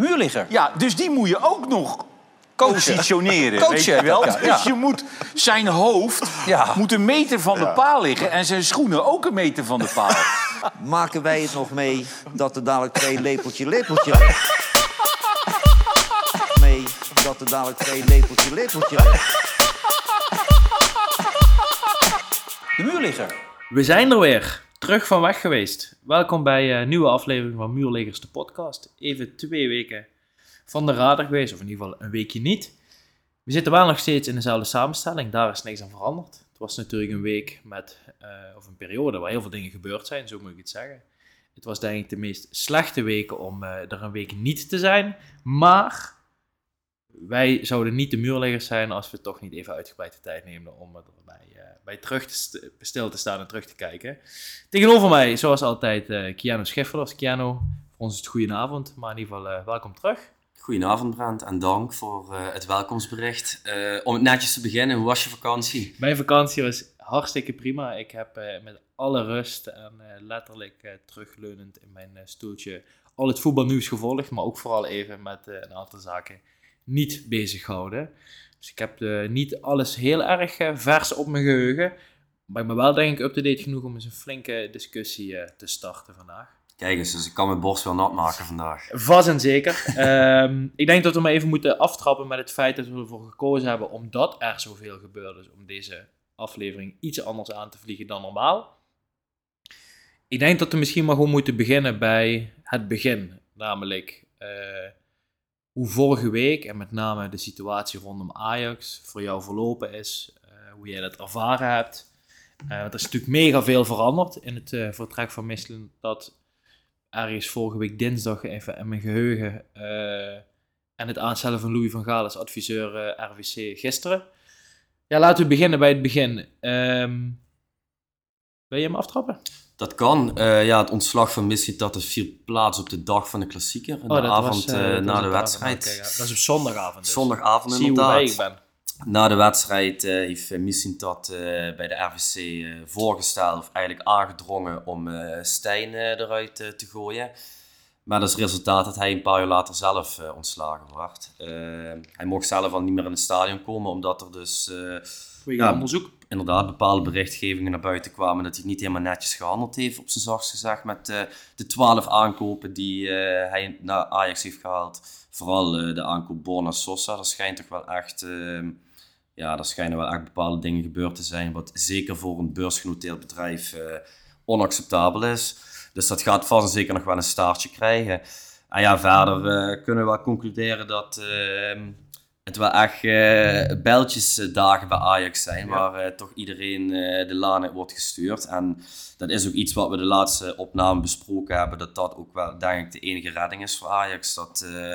De muurligger. Ja, dus die moet je ook nog Coachen. positioneren. Coachen weet je wel? ja. Dus je moet zijn hoofd Ja. moet een meter van de paal liggen en zijn schoenen ook een meter van de paal. Maken wij het nog mee dat er dadelijk twee lepeltje lepeltje? Mee dat er dadelijk twee lepeltje lepeltje? De muurligger. We zijn er weer, terug van weg geweest. Welkom bij een nieuwe aflevering van Muurleggers de podcast. Even twee weken van de radar geweest, of in ieder geval een weekje niet. We zitten wel nog steeds in dezelfde samenstelling, daar is niks aan veranderd. Het was natuurlijk een week met, eh, of een periode waar heel veel dingen gebeurd zijn, zo moet ik het zeggen. Het was denk ik de meest slechte weken om eh, er een week niet te zijn, maar wij zouden niet de muurleggers zijn als we toch niet even uitgebreid de tijd nemen om erbij eh, bij terug te st- stil te staan en terug te kijken. Tegenover mij, zoals altijd, eh Kiano Schiffelers. Kiano, voor ons is het goedenavond, maar in ieder geval eh, welkom terug. Goedenavond Brent en dank voor het welkomstbericht. Om het netjes te beginnen, hoe was je vakantie? Mijn vakantie was hartstikke prima. Ik heb met alle rust en letterlijk terugleunend in mijn stoeltje al het voetbalnieuws gevolgd, maar ook vooral even met een aantal zaken niet bezig gehouden. Dus ik heb eh, niet alles heel erg eh, vers op mijn geheugen, maar ik ben wel denk ik up-to-date genoeg om eens een flinke discussie eh, te starten vandaag. Kijk eens, dus ik kan mijn borst wel nat maken vandaag. Vast en zeker. Ehm, ik denk dat we maar even moeten aftrappen met het feit dat we ervoor gekozen hebben, omdat er zoveel gebeurd is, om deze aflevering iets anders aan te vliegen dan normaal. Ik denk dat we misschien maar gewoon moeten beginnen bij het begin. Namelijk hoe vorige week en met name de situatie rondom Ajax voor jou verlopen is. eh, hoe jij dat ervaren hebt. Eh, er is natuurlijk mega veel veranderd in het eh, vertrek van Michelin. Dat ergens vorige week dinsdag even in mijn geheugen. eh, en het aanstellen van Louis van Gaal als adviseur RVC gisteren. Ja, laten we beginnen bij het begin. Ehm wil je hem aftrappen? Dat kan. Eh, ja, het ontslag van is viel plaats op de dag van de klassieker. In de avond was, eh, eh, na de avond. wedstrijd. Ja. Dat is op zondagavond dus. Zondagavond Zie hoe inderdaad. ben. Na de wedstrijd heeft uh, dat eh, bij de RVC voorgesteld, of eigenlijk aangedrongen om Stijn eruit te gooien. Is het resultaat dat hij een paar uur later zelf ontslagen werd. Eh, hij mocht zelf al niet meer in het stadion komen, omdat er dus Ja. onderzoek. inderdaad bepaalde berichtgevingen naar buiten kwamen dat hij niet helemaal netjes gehandeld heeft, op zijn zachtst gezegd, met eh, de twaalf aankopen die eh, hij naar Ajax heeft gehaald. Vooral eh, de aankoop Borna Sosa, dat schijnt toch wel echt, eh, ja, daar schijnen wel echt bepaalde dingen gebeurd te zijn, wat zeker voor een beursgenoteerd bedrijf onacceptabel is. Dus dat gaat vast en zeker nog wel een staartje krijgen. En ja, verder kunnen we wel concluderen dat eh, het wel echt eh bijltjesdagen bij Ajax zijn, waar eh, toch iedereen eh, de laan uit wordt gestuurd. En dat is ook iets wat we de laatste opname besproken hebben, dat dat ook wel, denk ik, de enige redding is voor Ajax. Dat eh,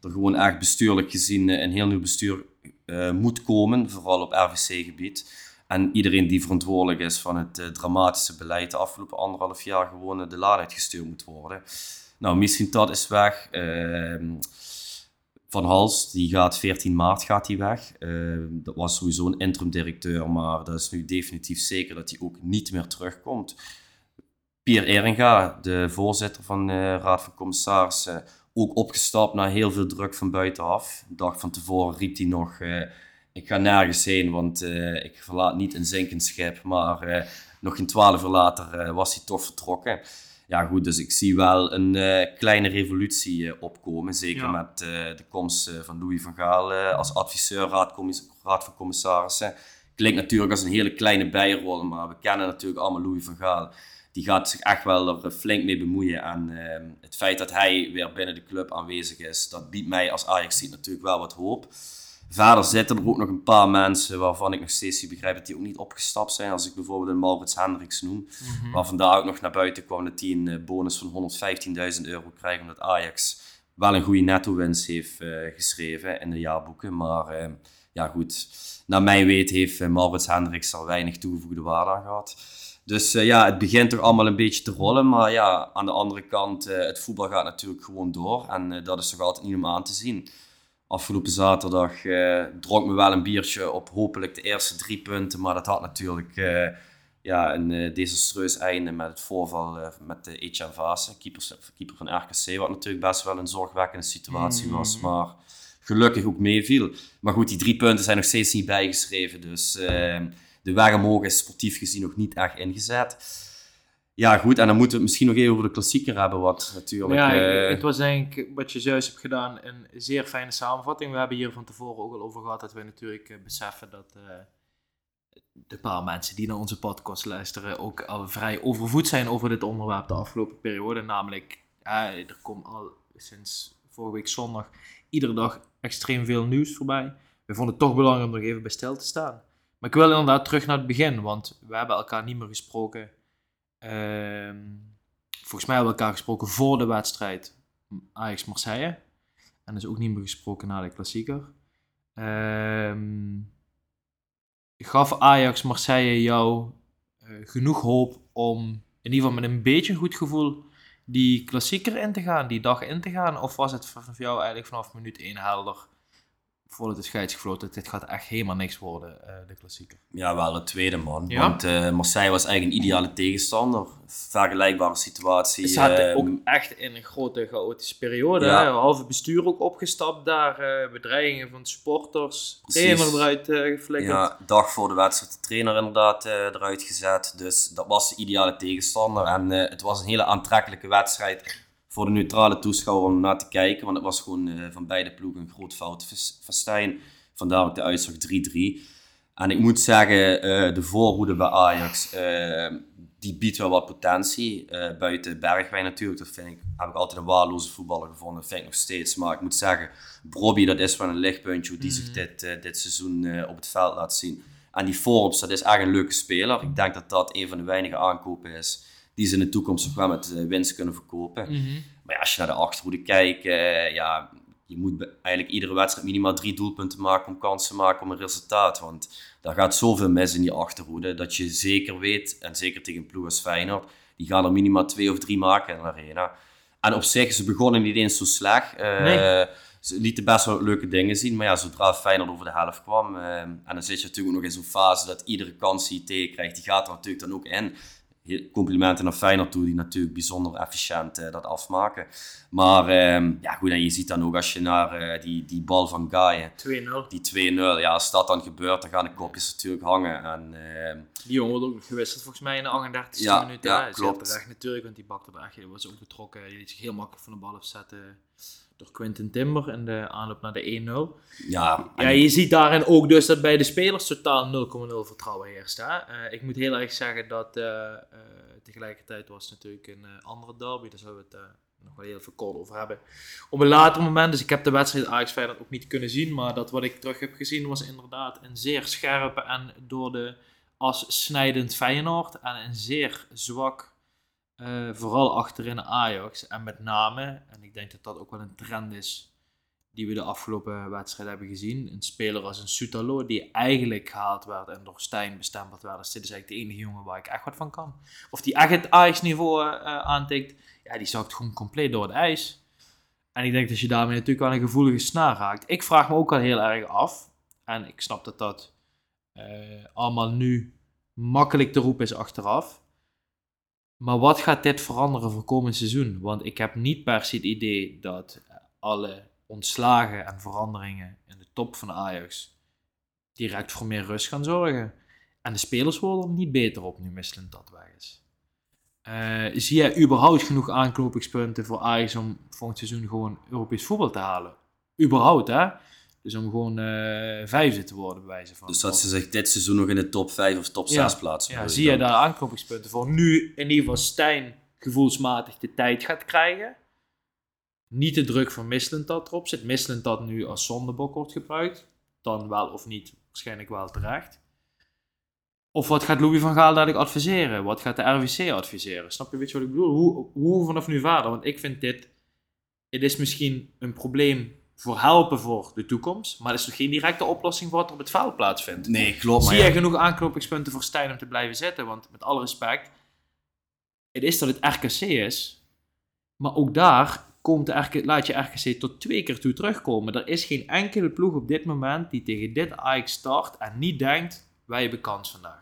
er gewoon echt bestuurlijk gezien eh, een heel nieuw bestuur eh, moet komen, vooral op RVC-gebied. En iedereen die verantwoordelijk is van het eh, dramatische beleid de afgelopen anderhalf jaar gewoon eh, de laan uitgestuurd moet worden. Nou, misschien dat is weg. Ehm, van Hals, die gaat 14 maart gaat hij weg. Eh, dat was sowieso een interim directeur, maar dat is nu definitief zeker dat hij ook niet meer terugkomt. Pierre Eringa, de voorzitter van de Raad van Commissarissen, ook opgestapt na heel veel druk van buitenaf. De dag van tevoren riep hij nog, eh, ik ga nergens heen, want eh, ik verlaat niet een zinkend schip. Maar eh, nog geen twaalf uur later eh, was hij toch vertrokken. Ja goed, dus ik zie wel een eh, kleine revolutie eh, opkomen. Zeker Ja. met eh, de komst van Louis van Gaal als adviseur raad, raad van commissarissen. Klinkt natuurlijk als een hele kleine bijrol, maar we kennen natuurlijk allemaal Louis van Gaal. Die gaat zich echt wel er flink mee bemoeien. En eh, het feit dat hij weer binnen de club aanwezig is, dat biedt mij als Ajax natuurlijk wel wat hoop. Verder zitten er ook nog een paar mensen waarvan ik nog steeds niet begrijp dat die ook niet opgestapt zijn. Als ik bijvoorbeeld een Maurits Hendricks noem, waar vandaag ook nog naar buiten kwam dat hij een eh, bonus van 115.000 euro krijgt omdat Ajax wel een goede netto-winst heeft eh, geschreven in de jaarboeken. Maar eh, ja goed, naar mijn weet heeft uh, Maurits Hendricks er weinig toegevoegde waarde aan gehad. Dus ja, het begint toch allemaal een beetje te rollen. Maar ja, aan de andere kant, het voetbal gaat natuurlijk gewoon door. En dat is toch altijd niet om aan te zien. Afgelopen zaterdag eh, dronk me wel een biertje op hopelijk de eerste drie punten. Maar dat had natuurlijk eh, ja, een eh, desastreus einde met het voorval met de Etienne Vase, keeper, keeper van RKC, wat natuurlijk best wel een zorgwekkende situatie was, maar gelukkig ook meeviel. Maar goed, die drie punten zijn nog steeds niet bijgeschreven, dus de weg omhoog is sportief gezien nog niet echt ingezet. Ja, goed, en dan moeten we het misschien nog even over de klassieker hebben, wat natuurlijk... ja, eh, het was denk ik, wat je juist hebt gedaan, een zeer fijne samenvatting. We hebben hier van tevoren ook al over gehad dat we natuurlijk eh, beseffen dat eh, de paar mensen die naar onze podcast luisteren ook al vrij overvoed zijn over dit onderwerp de afgelopen periode. Namelijk, ja, er komt al sinds vorige week zondag iedere dag extreem veel nieuws voorbij. We vonden het toch belangrijk om er even bij stil te staan. Maar ik wil inderdaad terug naar het begin, want we hebben elkaar niet meer gesproken. Ehm, volgens mij hebben we elkaar gesproken voor de wedstrijd Ajax-Marseille. En dus ook niet meer gesproken na de klassieker. Ehm, gaf Ajax-Marseille jou eh, genoeg hoop om in ieder geval met een beetje goed gevoel die klassieker in te gaan, die dag in te gaan? Of was het voor jou eigenlijk vanaf minuut 1 helder, voordat de scheids gefloten, dit gaat echt helemaal niks worden, eh, de klassieker? Ja, wel het tweede man. Ja? Want eh, Marseille was eigenlijk een ideale tegenstander. Vergelijkbare situatie. Ze zaten eh, ook echt in een grote chaotische periode. Ja. Hè? Halve bestuur ook opgestapt daar. eh, bedreigingen van supporters. Precies. Trainer eruit geflikkerd. Ja, dag voor de wedstrijd de trainer inderdaad eruit gezet. Dus dat was de ideale tegenstander. En het was een hele aantrekkelijke wedstrijd voor de neutrale toeschouwer om naar te kijken. Want het was gewoon eh, van beide ploegen een groot foutenfestijn. Vandaar ook de uitslag 3-3. En ik moet zeggen, eh, de voorhoede bij Ajax, eh, die biedt wel wat potentie. Buiten Bergwijn natuurlijk, dat vind ik, heb ik altijd een waardeloze voetballer gevonden. Dat vind ik nog steeds. Maar ik moet zeggen, Brobby, dat is wel een lichtpuntje die zich dit, eh, dit seizoen op het veld laat zien. En die Forbes, dat is echt een leuke speler. Ik denk dat dat een van de weinige aankopen is die ze in de toekomst nog wel met eh, winst kunnen verkopen. Mhm. Maar ja, als je naar de achterhoede kijkt, eh, ja, je moet eigenlijk iedere wedstrijd minimaal drie doelpunten maken om kans te maken om een resultaat. Want daar gaat zoveel mis in die achterhoede, dat je zeker weet, en zeker tegen een ploeg als Feyenoord, die gaan er minimaal twee of drie maken in de arena. En op zich, ze begonnen niet eens zo slecht. Eh, Nee. Ze lieten best wel leuke dingen zien, maar ja, zodra Feyenoord over de helft kwam, en dan zit je natuurlijk ook nog in zo'n fase dat iedere kans die je tegenkrijgt, die gaat er natuurlijk dan ook in. Complimenten naar Feyenoord toe, die natuurlijk bijzonder efficiënt eh, dat afmaken. Maar ehm, ja, goed, en je ziet dan ook als je naar eh, die, die bal van Gaaien, 2-0. die 2-0, ja, als dat dan gebeurt, dan gaan de kopjes natuurlijk hangen. En ehm, Die jongen wordt ook nog gewisseld volgens mij in de 38e Ja, minuut. ja, klopt. terecht natuurlijk, want die bakte er echt. Die was ook betrokken. Die liet zich heel makkelijk van de bal afzetten door Quinten Timber in de aanloop naar de 1-0. ja, Ja, je ziet daarin ook dus dat bij de spelers totaal 0,0 vertrouwen heerst. Hè? Eh, ik moet heel erg zeggen dat eh, eh, tegelijkertijd was het natuurlijk een andere derby. Daar zullen we het nog wel heel veel kort over hebben. Op een later moment, dus ik heb de wedstrijd Ajax Feyenoord ook niet kunnen zien. Maar dat wat ik terug heb gezien was inderdaad een zeer scherpe en door de as snijdend Feyenoord. En een zeer zwak, eh, vooral achterin Ajax. En met name, en ik denk dat dat ook wel een trend is die we de afgelopen wedstrijd hebben gezien. Een speler als een Soutalo, die eigenlijk gehaald werd en door Stijn bestempeld werd. Dus dit is eigenlijk de enige jongen waar ik echt wat van kan. Of die echt het Ajax-niveau eh, eh, aantikt, ja, die zakt gewoon compleet door het ijs. En ik denk dat je daarmee natuurlijk wel een gevoelige snaar raakt. Ik vraag me ook wel heel erg af, en ik snap dat dat allemaal nu makkelijk te roepen is achteraf. Maar wat gaat dit veranderen voor komend seizoen? Want ik heb niet per se het idee dat alle ontslagen en veranderingen in de top van Ajax direct voor meer rust gaan zorgen. En de spelers worden er niet beter op nu Misselend dat weg is. Eh, zie jij überhaupt genoeg aanknopingspunten voor Ajax om volgend seizoen gewoon Europees voetbal te halen? Überhaupt, hè? Dus om gewoon eh, vijfde te worden, bij wijze van. dus dat ze zich dit seizoen nog in de top 5 of top 6 Ja, plaatsen. Ja, zie je daar aanknopingspunten voor? Nu in ieder geval Stijn gevoelsmatig de tijd gaat krijgen. Niet de druk van Mislintat erop zit. Mislintat nu als zondebok wordt gebruikt. Dan wel of niet, waarschijnlijk wel terecht. Of wat gaat Louis van Gaal dadelijk adviseren? Wat gaat de RWC adviseren? Snap je, weet je wat ik bedoel? Hoe, hoe vanaf nu verder? Want ik vind dit... Het is misschien een probleem voor helpen voor de toekomst. Maar het is nog geen directe oplossing voor wat er op het veld plaatsvindt. Nee, klopt. Maar Zie ja, jij genoeg aanknopingspunten voor Stijn om te blijven zitten? Want met alle respect, het is dat het RKC is. Maar ook daar komt de RK, laat je RKC tot twee keer toe terugkomen. Er is geen enkele ploeg op dit moment die tegen dit Ajax start en niet denkt, wij hebben kans vandaag.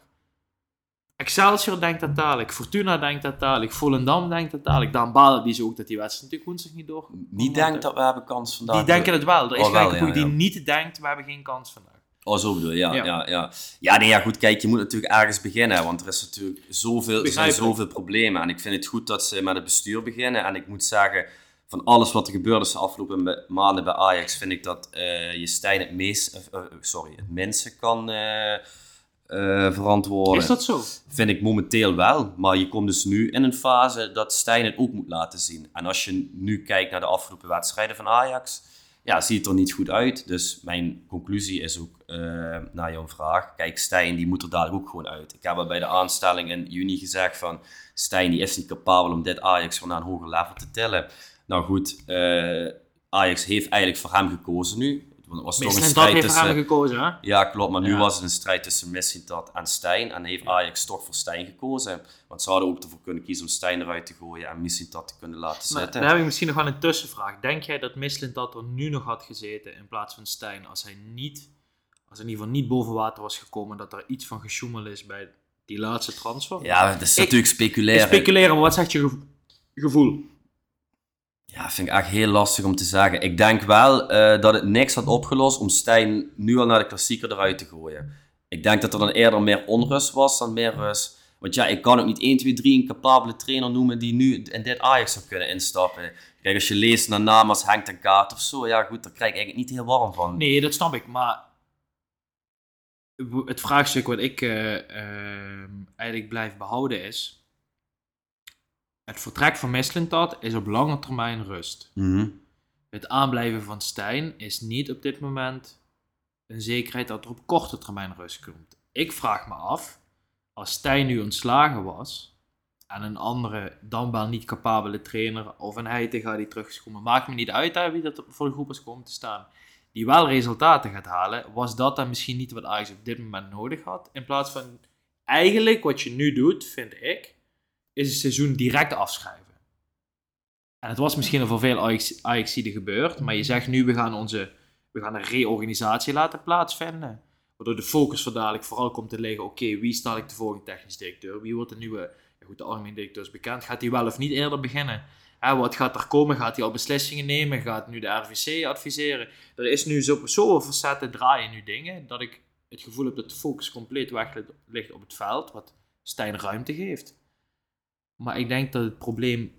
Excelsior denkt dat dadelijk. Fortuna denkt dat dadelijk. Volendam denkt dat dadelijk. Dan balen die ze ook dat die wedstrijd natuurlijk woensdag niet door. Niet denkt dat we hebben kans vandaag. Die denken het wel. Er is Oh, wel, een ja, die niet denkt, we hebben geen kans vandaag. Oh, zo bedoel je, ja. Ja. Ja, ja, ja. nee, ja, goed, kijk, je moet natuurlijk ergens beginnen, want er is natuurlijk zoveel, er zijn zoveel problemen. En ik vind het goed dat ze met het bestuur beginnen. En ik moet zeggen, van alles wat er gebeurd is de afgelopen ma- maanden bij Ajax, vind ik dat eh, je Stijn het meest, eh, eh, sorry, het minste kan eh, verantwoorden. Is dat zo? Vind ik momenteel wel. Maar je komt dus nu in een fase dat Stijn het ook moet laten zien. En als je nu kijkt naar de afgelopen wedstrijden van Ajax, ja, ziet het er niet goed uit. Dus mijn conclusie is ook eh, naar jouw vraag. Kijk, Stijn die moet er dadelijk ook gewoon uit. Ik heb al bij de aanstelling in juni gezegd van Stijn die is niet capabel om dit Ajax gewoon naar een hoger level te tillen. Nou goed, eh, Ajax heeft eigenlijk voor hem gekozen nu. Was toch een strijd heeft tussen... gekozen, hè? Ja, klopt. Maar nu Ja. was het een strijd tussen Missintat en Stijn. En heeft Ajax toch voor Stijn gekozen. Want ze hadden ook ervoor kunnen kiezen om Stijn eruit te gooien en Missintat te kunnen laten Maar zitten. daar heb ik misschien nog wel een tussenvraag. Denk jij dat Mislint dat er nu nog had gezeten in plaats van Stijn als hij niet, als hij in ieder geval niet boven water was gekomen, dat er iets van gesjoemel is bij die laatste transfer? Ja, dat is natuurlijk Ik speculeren. speculeren, maar wat zegt je gevo- gevoel? Ja, vind ik echt heel lastig om te zeggen. Ik denk wel eh, dat het niks had opgelost om Stijn nu al naar de klassieker eruit te gooien. Ik denk dat er dan eerder meer onrust was dan meer rust. Want ja, ik kan ook niet 1, 2, 3 een capabele trainer noemen die nu in dit Ajax zou kunnen instappen. Kijk, als je leest naar namen als Henk ten Kaat of zo, ja goed, daar krijg ik eigenlijk niet heel warm van. Nee, dat snap ik, maar het vraagstuk wat ik eh, ehm, eigenlijk blijf behouden is, het vertrek van Mislintat is op lange termijn rust. Mhm. Het aanblijven van Stijn is niet op dit moment een zekerheid dat er op korte termijn rust komt. Ik vraag me af, als Stijn nu ontslagen was en een andere, dan wel niet capabele trainer of een Heitinga die terug is komen, maakt me niet uit hè, wie dat voor de groep is komen te staan, die wel resultaten gaat halen, was dat dan misschien niet wat Ajax op dit moment nodig had? In plaats van, eigenlijk wat je nu doet, vind ik, is het seizoen direct afschrijven. En het was misschien al voor veel Ajaxiden gebeurd, maar je zegt nu, we gaan, onze, we gaan een reorganisatie laten plaatsvinden. Waardoor de focus voor dadelijk vooral komt te liggen, oké, wie staat ik de volgende technisch directeur? Wie wordt de nieuwe, ja goed, de algemeen directeur is bekend. Gaat hij wel of niet eerder beginnen? Wat gaat er komen? Gaat hij al beslissingen nemen? Gaat nu de RVC adviseren? Er is nu zo, zoveel facetten draaien nu dingen, dat ik het gevoel heb dat de focus compleet weg ligt op het veld, wat Stijn ruimte geeft. Maar ik denk dat het probleem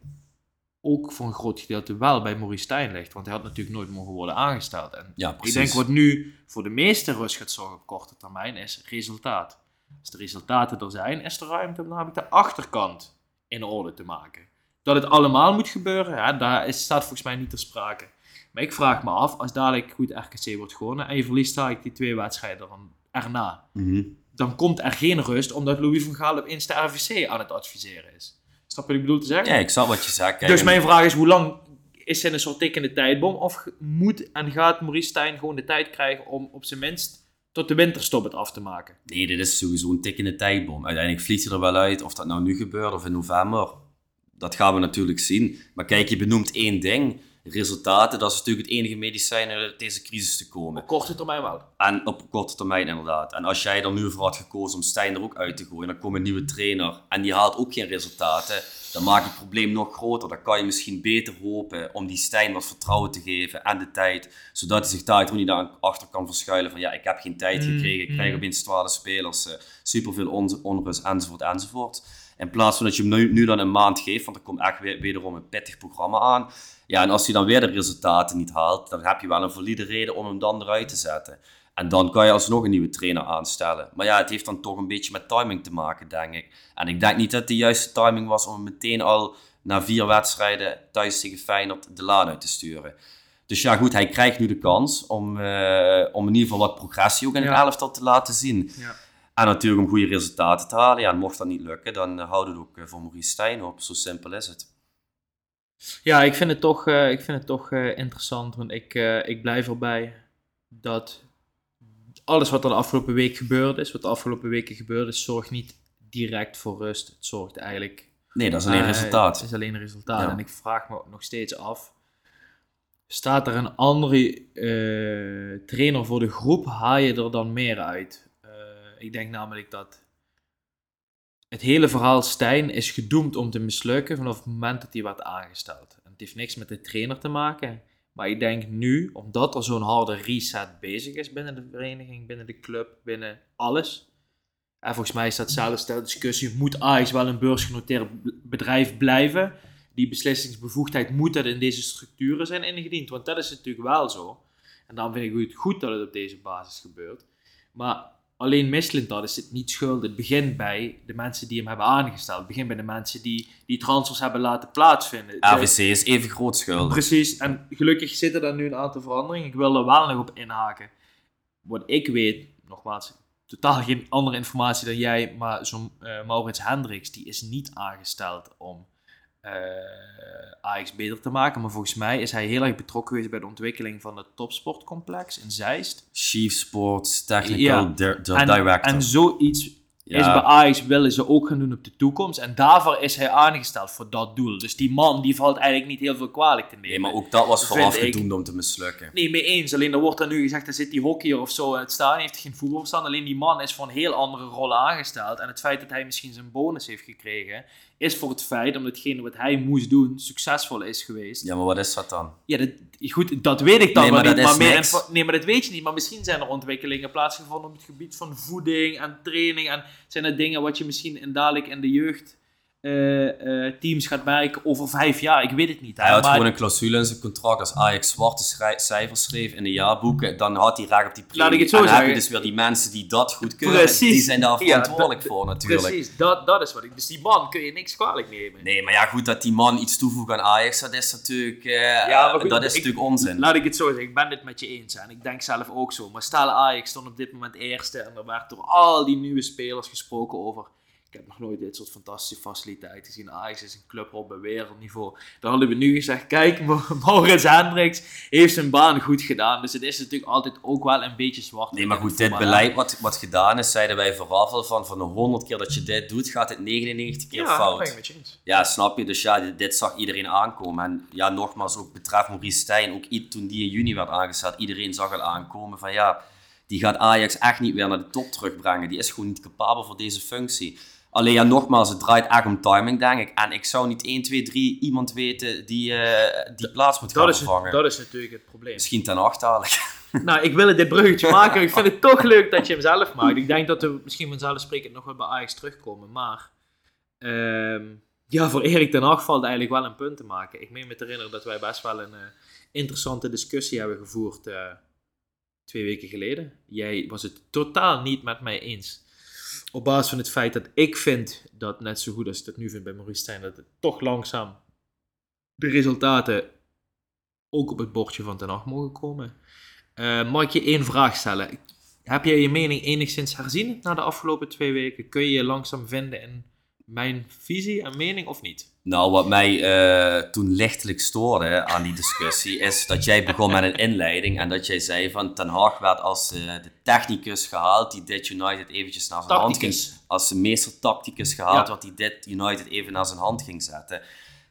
ook voor een groot gedeelte wel bij Maurice Stijn ligt. Want hij had natuurlijk nooit mogen worden aangesteld. En Ja, ik denk wat nu voor de meeste rust gaat zorgen op korte termijn is resultaat. Als de resultaten er zijn, is er ruimte om namelijk de achterkant in orde te maken. Dat het allemaal moet gebeuren, ja, daar is, staat volgens mij niet ter sprake. Maar ik vraag me af, als dadelijk goed RKC wordt gewonnen en je verliest dadelijk die twee wedstrijden van erna, Mhm. dan komt er geen rust omdat Louis van Gaal op Insta RVC aan het adviseren is. Snap je wat ik bedoel te zeggen? Ja, ik snap wat je zegt. Kijk, dus mijn vraag is, hoe lang is hij een soort tikkende tijdbom? Of moet en gaat Maurice Stijn gewoon de tijd krijgen om op zijn minst tot de winterstop het af te maken? Nee, dit is sowieso een tikkende tijdbom. Uiteindelijk vliegt hij er wel uit, of dat nou nu gebeurt of in november. Dat gaan we natuurlijk zien. Maar kijk, je benoemt één ding. Resultaten, dat is natuurlijk het enige medicijn om uit deze crisis te komen. Op korte termijn wel. En op korte termijn inderdaad. En als jij er nu voor had gekozen om Stijn er ook uit te gooien, dan komt een nieuwe trainer en die haalt ook geen resultaten, dan maakt het probleem nog groter. Dan kan je misschien beter hopen om die Stijn wat vertrouwen te geven en de tijd, zodat hij zich daar gewoon niet achter kan verschuilen van ja, ik heb geen tijd Mm, gekregen, ik krijg mm. opeens 12 spelers, eh, superveel on onrust enzovoort enzovoort. In plaats van dat je hem nu, nu dan een maand geeft, want er komt echt weer, wederom een pittig programma aan. Ja, en als hij dan weer de resultaten niet haalt, dan heb je wel een valide reden om hem dan eruit te zetten. En dan kan je alsnog een nieuwe trainer aanstellen. Maar ja, het heeft dan toch een beetje met timing te maken, denk ik. En ik denk niet dat het de juiste timing was om hem meteen al na vier wedstrijden thuis tegen Feyenoord de laan uit te sturen. Dus ja, goed, hij krijgt nu de kans om, eh, om in ieder geval wat progressie ook in het Ja. elftal te laten zien. Ja. En natuurlijk om goede resultaten te halen. Ja, en mocht dat niet lukken, dan houden we het ook eh, voor Maurice Stijn op. Zo simpel is het. Ja, ik vind het toch, eh, ik vind het toch eh, interessant, want ik, eh, ik blijf erbij dat alles wat er de afgelopen week gebeurd is, wat de afgelopen weken gebeurd is, zorgt niet direct voor rust. Het zorgt eigenlijk Nee, dat is alleen Eh, resultaat. Het is alleen een resultaat. Ja. En ik vraag me nog steeds af. Staat er een andere trainer voor de groep, haal je er dan meer uit? Ik denk namelijk dat het hele verhaal Stijn is gedoemd om te mislukken vanaf het moment dat hij werd aangesteld. Het heeft niks met de trainer te maken. Maar ik denk nu, omdat er zo'n harde reset bezig is binnen de vereniging, binnen de club, binnen alles. En volgens mij is dat zelfs de discussie, moet Ajax wel een beursgenoteerd bedrijf blijven? Die beslissingsbevoegdheid moet dat in deze structuren zijn ingediend, want dat is natuurlijk wel zo. En dan vind ik het goed dat het op deze basis gebeurt. Maar alleen misselend dat is het niet schuld. Het begint bij de mensen die hem hebben aangesteld. Het begint bij de mensen die die transfers hebben laten plaatsvinden. De- RVC is even groot schuldig. Precies, en gelukkig zitten er nu een aantal veranderingen. Ik wil er wel nog op inhaken. Wat ik weet, nogmaals, totaal geen andere informatie dan jij, maar zo'n eh, Maurits Hendricks, die is niet aangesteld om Ajax beter te maken. Maar volgens mij is hij heel erg betrokken geweest bij de ontwikkeling van het topsportcomplex in Zeist. Chief Sports, Technical Ja. di- di- En, Director. en zoiets is bij Ajax willen ze ook gaan doen op de toekomst. En daarvoor is hij aangesteld voor dat doel. Dus die man die valt eigenlijk niet heel veel kwalijk te nemen. Nee, maar ook dat was vooraf gedoemd om te mislukken. Nee, mee eens. Alleen er wordt dan nu gezegd, er zit die hockeyer of zo het staan, heeft geen voetbalverstand. Alleen die man is voor een heel andere rol aangesteld. En het feit dat hij misschien zijn bonus heeft gekregen, is voor het feit, omdat hetgene wat hij moest doen, succesvol is geweest. Ja, maar wat is dat dan? Ja, dat, goed, dat weet ik dan Nee, maar niet. dat is Maar meer niks. info- nee, maar dat weet je niet. Maar misschien zijn er ontwikkelingen plaatsgevonden op het gebied van voeding en training. En zijn er dingen wat je misschien in, dadelijk in de jeugd teams gaat merken over vijf jaar. Ik weet het niet. hè. Hij had Maar- gewoon een clausule in zijn contract. Als Ajax zwarte schrij- cijfers schreef in de jaarboeken, dan had hij recht op die premie. Laat ik het zo en dan heb je zeggen. dus weer die mensen die dat goedkeuren. Precies. Die zijn daar Ja, verantwoordelijk dat- voor natuurlijk. Precies, dat, dat is wat ik... Dus die man kun je niks kwalijk nemen. Nee, maar ja, goed dat die man iets toevoegt aan Ajax, dat is natuurlijk, eh, Ja, goed, dat is ik- natuurlijk onzin. Laat ik het zo zeggen, ik ben het met je eens. En ik denk zelf ook zo. Maar stel Ajax stond op dit moment eerste. En er werd door al die nieuwe spelers gesproken over... Ik heb nog nooit dit soort fantastische faciliteiten gezien. Ajax is een club op een wereldniveau. Dan hadden we nu gezegd, kijk, Ma- Maurits Hendricks heeft zijn baan goed gedaan. Dus het is natuurlijk altijd ook wel een beetje zwart. Nee, maar goed, dit beleid wat, wat gedaan is, zeiden wij vooraf al van, van de 100 keer dat je dit doet, gaat het 99 keer Ja, dat fout. je eens. Ja, snap je? Dus ja, dit, dit zag iedereen aankomen. En ja, nogmaals, ook betreft Maurice Stijn, ook toen die in juni werd aangesteld, iedereen zag al aankomen van ja, die gaat Ajax echt niet weer naar de top terugbrengen. Die is gewoon niet capabel voor deze functie. Alleen ja, nogmaals, het draait echt om timing, denk ik. En ik zou niet 1, 2, 3 iemand weten die eh, die plaats moet gaan Dat is, vervangen. dat is natuurlijk het probleem. Misschien ten acht dadelijk. Nou, ik wil dit bruggetje maken. Ik vind het toch leuk dat je hem zelf maakt. Ik denk dat we misschien vanzelfsprekend nog wel bij Ajax terugkomen. Maar ehm, ja, voor Erik ten Hag valt eigenlijk wel een punt te maken. Ik meen me te herinneren dat wij best wel een eh, interessante discussie hebben gevoerd eh, twee weken geleden. Jij was het totaal niet met mij eens. Op basis van het feit dat ik vind dat, net zo goed als ik dat nu vind bij Maurice Stijn, dat het toch langzaam de resultaten ook op het bordje van Ten Hag mogen komen. Eh, mag ik je één vraag stellen? Heb jij je mening enigszins herzien na de afgelopen twee weken? Kun je je langzaam vinden in mijn visie en mening of niet? Nou, wat mij eh, toen lichtelijk stoorde aan die discussie, is dat jij begon met een inleiding en dat jij zei van Ten Hag werd als eh, de technicus gehaald die dit United eventjes naar zijn hand ging... Als de meester tacticus gehaald, Ja. wat die dit United even naar zijn hand ging zetten.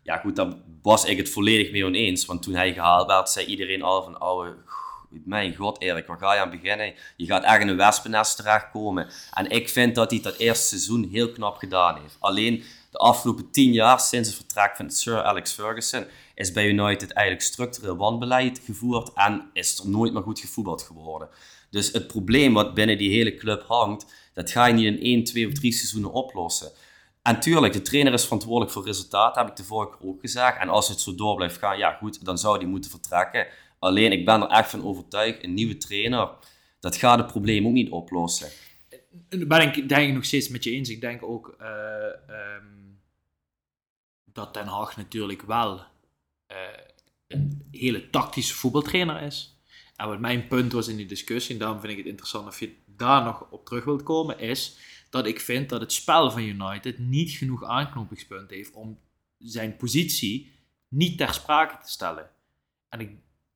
Ja goed, daar was ik het volledig mee oneens, want toen hij gehaald werd, zei iedereen al van, ouwe, mijn god Erik, waar ga je aan beginnen? Je gaat echt in een wespennest terechtkomen. En ik vind dat hij dat eerste seizoen heel knap gedaan heeft. Alleen de afgelopen tien jaar, sinds het vertrek van Sir Alex Ferguson, is bij United eigenlijk structureel wanbeleid gevoerd en is er nooit meer goed gevoetbald geworden. Dus het probleem wat binnen die hele club hangt, dat ga je niet in één, twee of drie seizoenen oplossen. En tuurlijk, de trainer is verantwoordelijk voor resultaat, heb ik de vorige keer ook gezegd. En als het zo door blijft gaan, ja goed, dan zou die moeten vertrekken. Alleen, ik ben er echt van overtuigd, een nieuwe trainer, dat gaat het probleem ook niet oplossen. Daar ben ik denk ik nog steeds met je eens. Ik denk ook eh, ehm, dat Ten Hag natuurlijk wel eh, een hele tactische voetbaltrainer is. En wat mijn punt was in die discussie, en daarom vind ik het interessant of je daar nog op terug wilt komen, is dat ik vind dat het spel van United niet genoeg aanknopingspunten heeft om zijn positie niet ter sprake te stellen. En ik,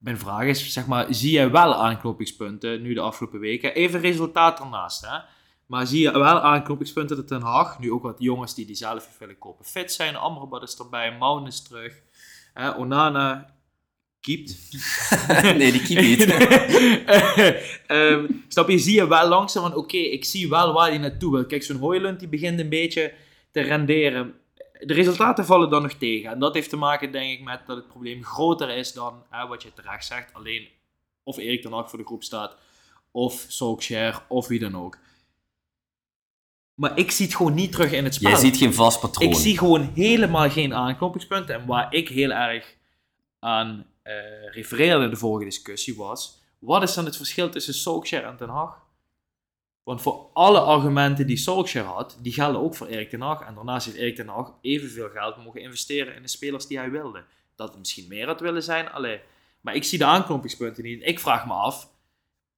mijn vraag is, zeg maar, zie jij wel aanknopingspunten nu de afgelopen weken? Even resultaat ernaast, hè? Maar zie je wel aanknopingspunten dat Ten Hag, nu ook wat jongens die die zelf willen kopen, fit zijn. Amrabat is erbij, Mount is terug. Onana keept. nee, die keep niet. Ehm, snap je, zie je wel langzaam van, oké, ik zie wel waar hij naartoe wil. Kijk, zo'n Hoylund die begint een beetje te renderen. De resultaten vallen dan nog tegen. En dat heeft te maken, denk ik, met dat het probleem groter is dan hè, wat je terecht zegt. Alleen of Erik ten Hag voor de groep staat, of Solskjaer, of wie dan ook. Maar ik zie het gewoon niet terug in het spel. Jij ziet geen vast patroon. Ik zie gewoon helemaal geen aanknopingspunten. En waar ik heel erg aan eh, refereerde in de vorige discussie was... Wat is dan het verschil tussen Solskjaer en Ten Hag? Want voor alle argumenten die Solskjaer had, die gelden ook voor Erik ten Hag. En daarnaast heeft Erik ten Hag evenveel geld mogen investeren in de spelers die hij wilde. Dat het misschien meer had willen zijn, allee. Maar ik zie de aanknopingspunten niet. Ik vraag me af,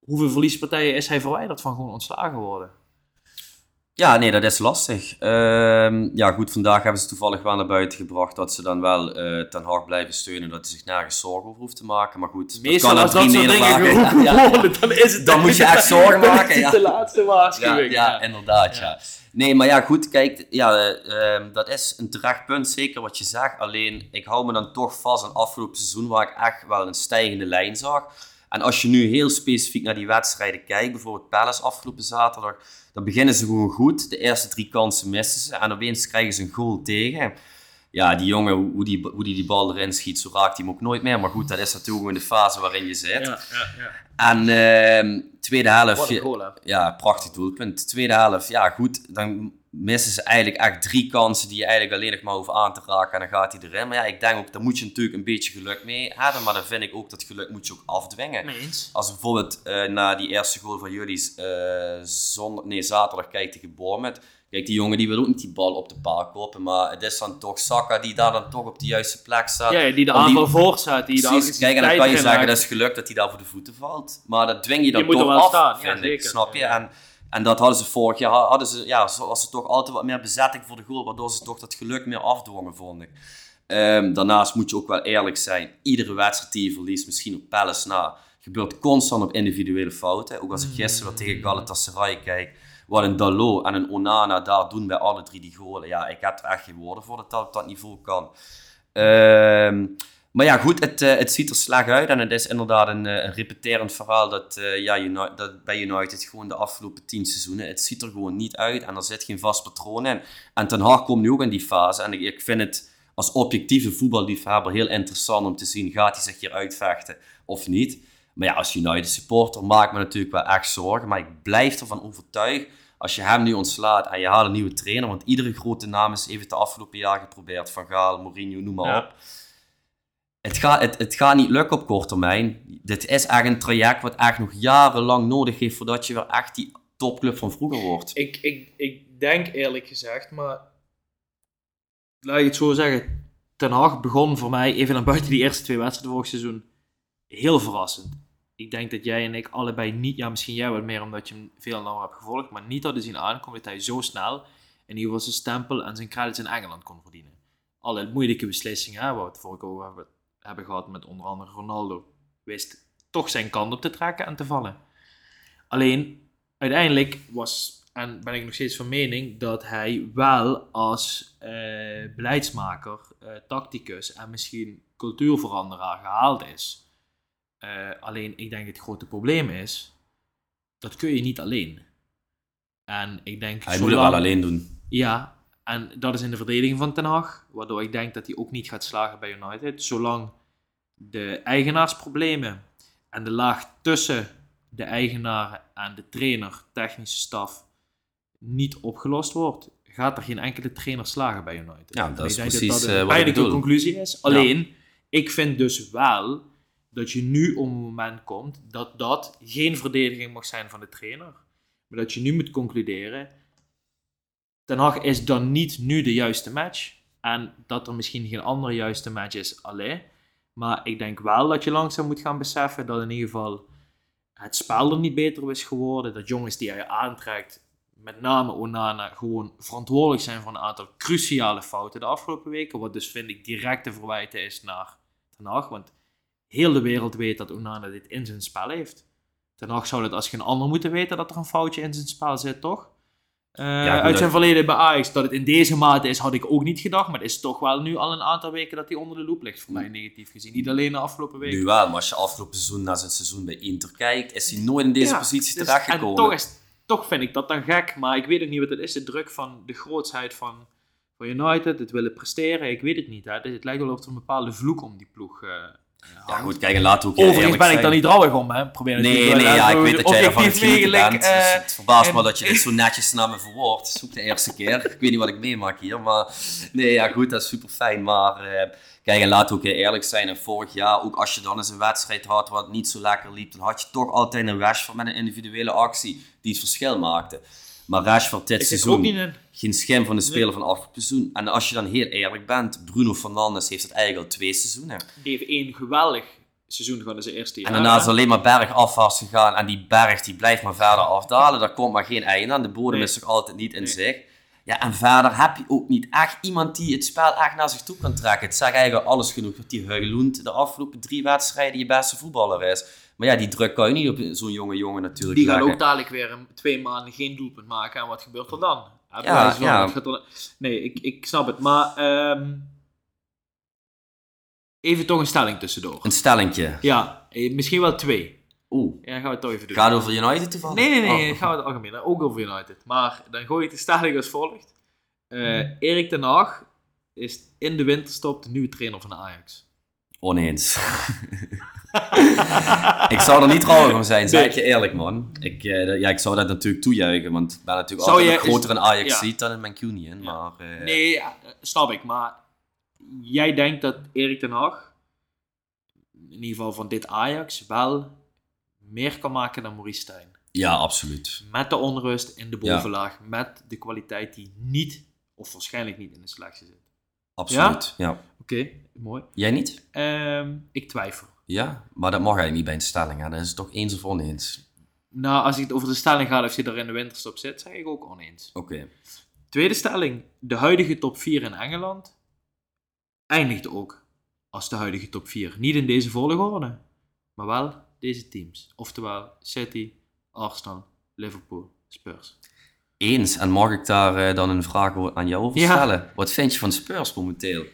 hoeveel verliespartijen is hij verwijderd van gewoon ontslagen worden? Ja, nee, dat is lastig. Ehm, ja, goed, vandaag hebben ze toevallig wel naar buiten gebracht dat ze dan wel eh, ten hard blijven steunen, dat hij zich nergens zorgen over hoeft te maken. Maar goed, Meestal dat als kan dat soort drie dingen geroepen Ja, dan is het... Dan moet je echt zorgen maken, is het ja. de laatste waarschuwing. ja, inderdaad, ja. Nee, maar ja, goed, kijk, ja, eh, ehm, dat is een terecht punt, zeker wat je zegt. Alleen, ik hou me dan toch vast aan afgelopen seizoen, waar ik echt wel een stijgende lijn zag. En als je nu heel specifiek naar die wedstrijden kijkt, bijvoorbeeld Palace afgelopen zaterdag, dan beginnen ze gewoon goed. De eerste drie kansen missen ze en opeens krijgen ze een goal tegen. Ja, die jongen, hoe die, hoe die die bal erin schiet, zo raakt hij hem ook nooit meer. Maar goed, dat is natuurlijk gewoon de fase waarin je zit. Ja, ja, ja. En ehm, tweede helft... Goal. Ja, prachtig doelpunt. Tweede helft, ja goed, dan missen ze eigenlijk echt drie kansen die je eigenlijk alleen nog maar hoeft aan te raken en dan gaat hij erin. Maar ja, ik denk ook, daar moet je natuurlijk een beetje geluk mee hebben, maar dan vind ik ook dat geluk moet je ook afdwingen. Eens. Als bijvoorbeeld eh na die eerste goal van jullie zondag, nee, zaterdag kijkt tegen Bournemouth. Kijk, die jongen die wil ook niet die bal op de paal kopen, maar het is dan toch Saka die daar dan toch op de juiste plek staat. Ja, die de aanval voortzet. Die de Precies, kijk, en dan kan je zeggen dat is geluk dat hij daar voor de voeten valt. Maar dat dwing je dan toch wel af, ja, vind ik, snap je? Ja. En, en dat hadden ze vorig jaar, hadden ze, ja, was er toch altijd wat meer bezetting voor de goal, waardoor ze toch dat geluk meer afdwongen, vond ik. Ehm, daarnaast moet je ook wel eerlijk zijn, iedere wedstrijd die je verliest, misschien op Palace na, gebeurt constant op individuele fouten. Ook als ik gisteren weer tegen Galatasaray kijk, wat een Dalot en een Onana daar doen bij alle drie die goalen. Ja, ik heb er echt geen woorden voor dat dat op dat niveau kan. Ehm, maar ja, goed, het, eh, het ziet er slecht uit. En het is inderdaad een, eh, een repeterend verhaal dat, eh, ja, Uni- dat bij United gewoon de afgelopen tien seizoenen, het ziet er gewoon niet uit. En er zit geen vast patroon in. En Ten Hag komt nu ook in die fase. En ik, ik vind het als objectieve voetballiefhebber heel interessant om te zien, gaat hij zich hier uitvechten of niet? Maar ja, als United supporter maakt me natuurlijk wel echt zorgen. Maar ik blijf ervan overtuigd, als je hem nu ontslaat en je haalt een nieuwe trainer, want iedere grote naam is even het afgelopen jaar geprobeerd. Van Gaal, Mourinho, noem maar Ja. op. Het gaat, het, het niet lukken op korte termijn. Dit is echt een traject wat echt nog jarenlang nodig heeft voordat je weer echt die topclub van vroeger wordt. Ik, ik, ik denk eerlijk gezegd, maar laat ik het zo zeggen. Ten Hag begon voor mij, even naar buiten die eerste twee wedstrijden vorig seizoen, heel verrassend. Ik denk dat jij en ik allebei niet, ja misschien jij wat meer omdat je hem veel nauwer hebt gevolgd, maar niet hadden zien aankomen dat hij zo snel in ieder geval zijn stempel en zijn credits in Engeland kon verdienen. Alle moeilijke beslissingen, hè, waar we het vorige over hebben, hebben gehad met onder andere Ronaldo, wist toch zijn kant op te trekken en te vallen. Alleen, uiteindelijk was, en ben ik nog steeds van mening, dat hij wel als eh, beleidsmaker, eh, tacticus en misschien cultuurveranderaar gehaald is. Eh, alleen, ik denk het grote probleem is, dat kun je niet alleen. En ik denk... Hij moet het wel alleen doen. Ja, en dat is in de verdediging van Ten Hag, waardoor ik denk dat hij ook niet gaat slagen bij United. Zolang de eigenaarsproblemen en de laag tussen de eigenaren en de trainer, technische staf, niet opgelost wordt, gaat er geen enkele trainer slagen bij United. Ja, dat is precies, dat dat eh, een wat ik bedoel. conclusie is. Alleen, ik vind dus wel dat je nu op een moment komt dat dat geen verdediging mag zijn van de trainer. Maar dat je nu moet concluderen, Ten Hag is dan niet nu de juiste match. En dat er misschien geen andere juiste match is, alleen. Maar ik denk wel dat je langzaam moet gaan beseffen dat in ieder geval het spel er niet beter is geworden. Dat jongens die hij aantrekt, met name Onana, gewoon verantwoordelijk zijn voor een aantal cruciale fouten de afgelopen weken. Wat dus vind ik direct te verwijten is naar Ten Hag. Want heel de wereld weet dat Onana dit in zijn spel heeft. Ten Hag zou het als geen ander moeten weten dat er een foutje in zijn spel zit, toch? Eh, uit zijn verleden bij Ajax, dat het in deze mate is, had ik ook niet gedacht. Maar het is toch wel nu al een aantal weken dat hij onder de loep ligt, voor mij negatief gezien. Niet alleen de afgelopen weken. Nu wel, maar als je afgelopen seizoen naar zijn seizoen bij Inter kijkt, is hij nooit in deze Ja, positie dus- terechtgekomen. En toch, is, toch vind ik dat dan gek, maar ik weet ook niet wat het is. De druk van de grootsheid van van United, het willen presteren. Ik weet het niet. Hè. Het, lijkt wel of er een bepaalde vloek om die ploeg eh Ja, goed, kijk, en laten we ook Overigens ben ik daar niet rouwig om, hè. Probeer Nee, nee, ja, hè, ik weet dat jij genieten meegelijk, bent. eh, dus het verbaast me dat je dit zo netjes naar me verwoordt. Zoek de eerste keer. Ik weet niet wat ik meemaak hier, maar... Nee, ja, goed, dat is super fijn. Maar eh, kijk, en laten we ook eerlijk zijn. En vorig jaar, ook als je dan eens een wedstrijd had wat niet zo lekker liep, dan had je toch altijd een Rashford met een individuele actie die het verschil maakte. Maar Rashford dit seizoen geen schim van de speler van afgelopen seizoen. En als je dan heel eerlijk bent, Bruno Fernandes heeft het eigenlijk al twee seizoenen. Die heeft één geweldig seizoen gehad in zijn eerste jaar. En daarna is alleen maar bergafwaarts gegaan. En die berg die blijft maar verder afdalen. Daar komt maar geen einde aan. De bodem Nee. is toch altijd niet in Nee. zich. Ja, en verder heb je ook niet echt iemand die het spel echt naar zich toe kan trekken. Het zegt eigenlijk alles genoeg dat die Huiloend de afgelopen drie wedstrijden je beste voetballer is. Maar ja, die druk kan je niet op zo'n jonge jongen natuurlijk Die gaan leggen. ook dadelijk weer een, twee maanden geen doelpunt maken. En wat gebeurt er dan? Ja, Ja, er- nee, ik, ik snap het. Maar ehm, even toch een stelling tussendoor. Een stellingje. Ja, eh, misschien wel twee. Oeh, Ja, gaan we het toch even doen. gaat het over United toevallig? Nee, nee, nee. Oh. Gaan we het algemeen. Ook over United. Maar dan gooi ik de stelling als volgt. Eh Erik ten Hag is in de winterstop de nieuwe trainer van de Ajax. Oneens. ik zou er niet trouwens om zijn, zeg je eerlijk man. Ik, eh, ja, ik zou dat natuurlijk toejuichen, want ik ben natuurlijk Zou altijd je- een groter in Ajax ja. ziet dan in Mancunian. Maar, eh, Nee, snap ik. Maar jij denkt dat Erik ten Hag, in ieder geval van dit Ajax, wel meer kan maken dan Maurice Stijn. Ja, absoluut. Met de onrust in de Ja. bovenlaag, met de kwaliteit die niet, of waarschijnlijk niet in de selectie zit. Absoluut. Ja? Oké, mooi. Jij niet? Ehm, ik twijfel. Ja, maar dat mag eigenlijk niet bij een stelling. Hè. Dat is het toch eens of oneens. Nou, als ik het over de stelling ga of hij er in de winterstop zit, zeg ik ook oneens. Oké. Tweede stelling. De huidige top 4 in Engeland eindigt ook als de huidige top 4. Niet in deze volgorde, maar wel deze teams. Oftewel City, Arsenal, Liverpool, Spurs. Eens. En mag ik daar eh, dan een vraag aan jou over Ja. stellen? Wat vind je van Spurs momenteel?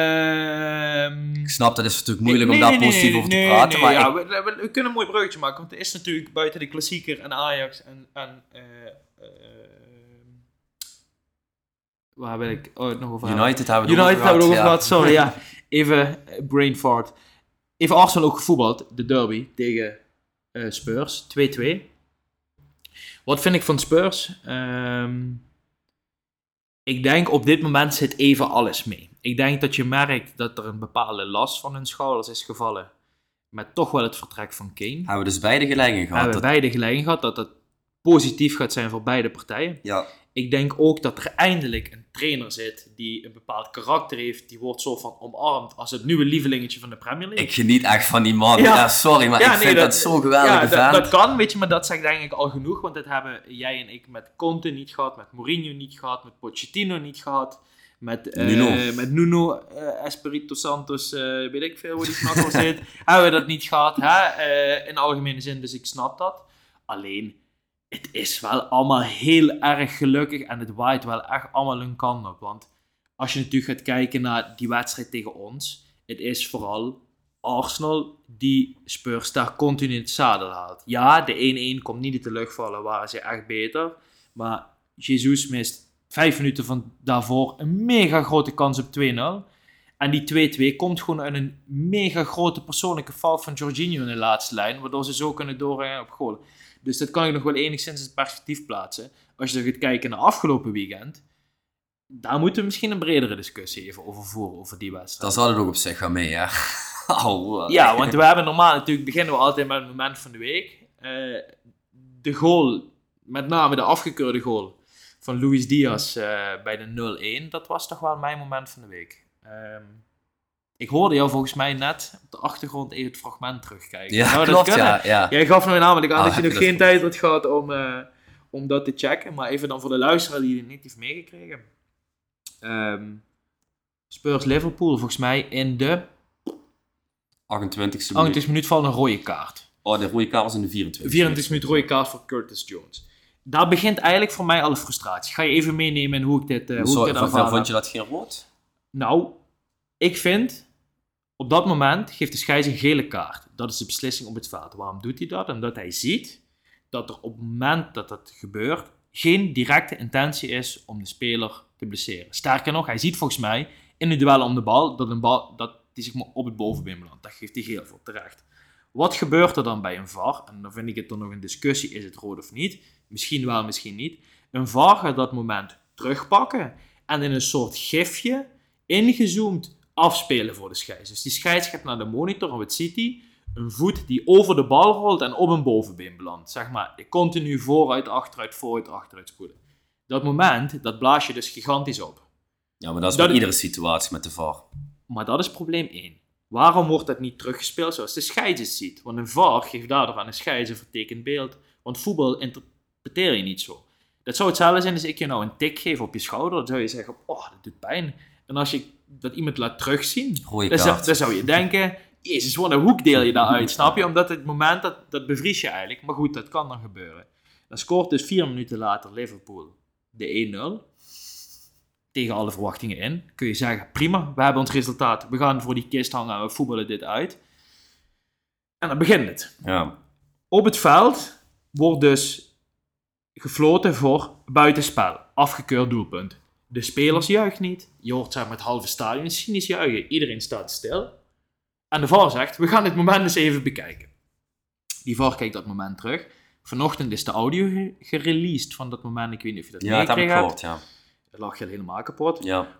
Ehm Ik snap, dat is natuurlijk moeilijk om Nee, daar positief nee, over te praten. maar ja, ik- we, we- we kunnen een mooi bruggetje maken, want het is natuurlijk buiten de klassieker en Ajax en... en eh, eh, waar wil ik oh, nog over? United hebben we United hebben we gehad, over gehad, sorry, ja. Even brain fart. Even Arsenal ook gevoetbald, de derby tegen Spurs, 2-2. Wat vind ik van Spurs? Ehm, ik denk op dit moment zit even alles mee. Ik denk dat je merkt dat er een bepaalde last van hun schouders is gevallen. Met toch wel het vertrek van Kane. Hebben we dus beide gelijk in We gehad. hebben Dat- beide gelijk gehad dat het positief gaat zijn voor beide partijen. ja, Ik denk ook dat er eindelijk een trainer zit die een bepaald karakter heeft. Die wordt zo van omarmd als het nieuwe lievelingetje van de Premier League. ik geniet echt van die man. Ja. Ja, sorry, maar Ja, ik nee, vind dat- dat, zo'n geweldige ja, dat, kan, weet je, maar dat zegt denk ik al genoeg. Want dat hebben jij en ik met Conte niet gehad, met Mourinho niet gehad, met Pochettino niet gehad. Met eh, Nuno. met Nuno eh, Espirito Santos, eh, weet ik veel hoe die knakkels heet. hebben we dat niet gehad, hè? in algemene zin, dus ik snap dat. Alleen, het is wel allemaal heel erg gelukkig en het waait wel echt allemaal een kant op. Want als je natuurlijk gaat kijken naar die wedstrijd tegen ons, het is vooral Arsenal die Spurs daar continu in het zadel haalt. Ja, de 1-1 komt niet uit de lucht vallen, waren ze echt beter. Maar Jesus mist vijf minuten van daarvoor een mega grote kans op 2-0. En die 2-2 komt gewoon uit een mega grote persoonlijke fout van Jorginho in de laatste lijn, waardoor ze zo kunnen doorgaan op goal. Dus dat kan je nog wel enigszins in het perspectief plaatsen. Als je gaat kijken naar afgelopen weekend, daar moeten we misschien een bredere discussie even over voeren, over die wedstrijd. Daar zat het ook op zich wel mee, hè. Oh, Ja, want we hebben normaal natuurlijk beginnen we altijd met het moment van de week. Eh, de goal, met name de afgekeurde goal van Luis Diaz eh, bij de 0-1, dat was toch wel mijn moment van de week. Ehm, ik hoorde jou volgens mij net op de achtergrond even het fragment terugkijken. Ja, Zou dat klopt, ja. ja. Jij gaf me namelijk aan dat je heb nog geen tijd had gehad om, eh, om dat te checken. Maar even dan voor de luisteraar die het niet heeft meegekregen. Ehm, Spurs Liverpool volgens mij in de 28e 28 minuut. minuut van een rode kaart. Oh, de rode kaart was in de 24e. 24 minuut rode kaart voor Curtis Jones. Daar begint eigenlijk voor mij alle frustratie. Ga je even meenemen in hoe ik dit, eh hoe Zo, ik dit vond, je dat geen rood? Nou, ik vind, op dat moment geeft de scheids een gele kaart. Dat is de beslissing op het veld. Waarom doet hij dat? Omdat hij ziet dat er op het moment dat dat gebeurt, geen directe intentie is om de speler te blesseren. Sterker nog, hij ziet volgens mij in een duel om de bal dat een bal dat die zich maar op het bovenbeen belandt. Dat geeft hij heel veel terecht. Wat gebeurt er dan bij een VAR? En dan vind ik het dan nog een discussie, is het rood of niet? Misschien wel, misschien niet. Een VAR gaat dat moment terugpakken en in een soort gifje ingezoomd afspelen voor de scheids. Dus die scheids gaat naar de monitor en wat ziet hij? Een voet die over de bal rolt en op een bovenbeen belandt. Zeg maar, continu vooruit, achteruit, vooruit, achteruit spoelen. Dat moment, dat blaas je dus gigantisch op. Ja, maar dat is Dat- bij iedere situatie met de VAR. Maar dat is probleem 1. Waarom wordt dat niet teruggespeeld zoals de scheids het ziet? Want een VAR geeft daardoor aan de scheids een vertekend beeld. Want voetbal interpreteer je niet zo. Dat zou hetzelfde zijn als ik je nou een tik geef op je schouder. Dan zou je zeggen, oh, dat doet pijn. En als je dat iemand laat terugzien, dan zou, kaart. dan zou je denken, jezus, wat een hoek deel je daaruit, snap je? Omdat het moment, dat, dat bevries je eigenlijk. Maar goed, dat kan dan gebeuren. Dan scoort dus vier minuten later Liverpool de 1-0 tegen alle verwachtingen in. Kun je zeggen, prima, we hebben ons resultaat. We gaan voor die kist hangen en we voetballen dit uit. En dan begint het. Ja. Op het veld wordt dus gefloten voor buitenspel. Afgekeurd doelpunt. De spelers juichen niet. Je hoort zeg maar het halve stadion cynisch juichen. Iedereen staat stil. En de VAR zegt, we gaan dit moment eens even bekijken. Die VAR kijkt dat moment terug. Vanochtend is de audio ge- gereleased van dat moment. Ik weet niet of je dat ja, dat heb ik hebt. gehoord, ja. Dat lag je helemaal kapot. Ja,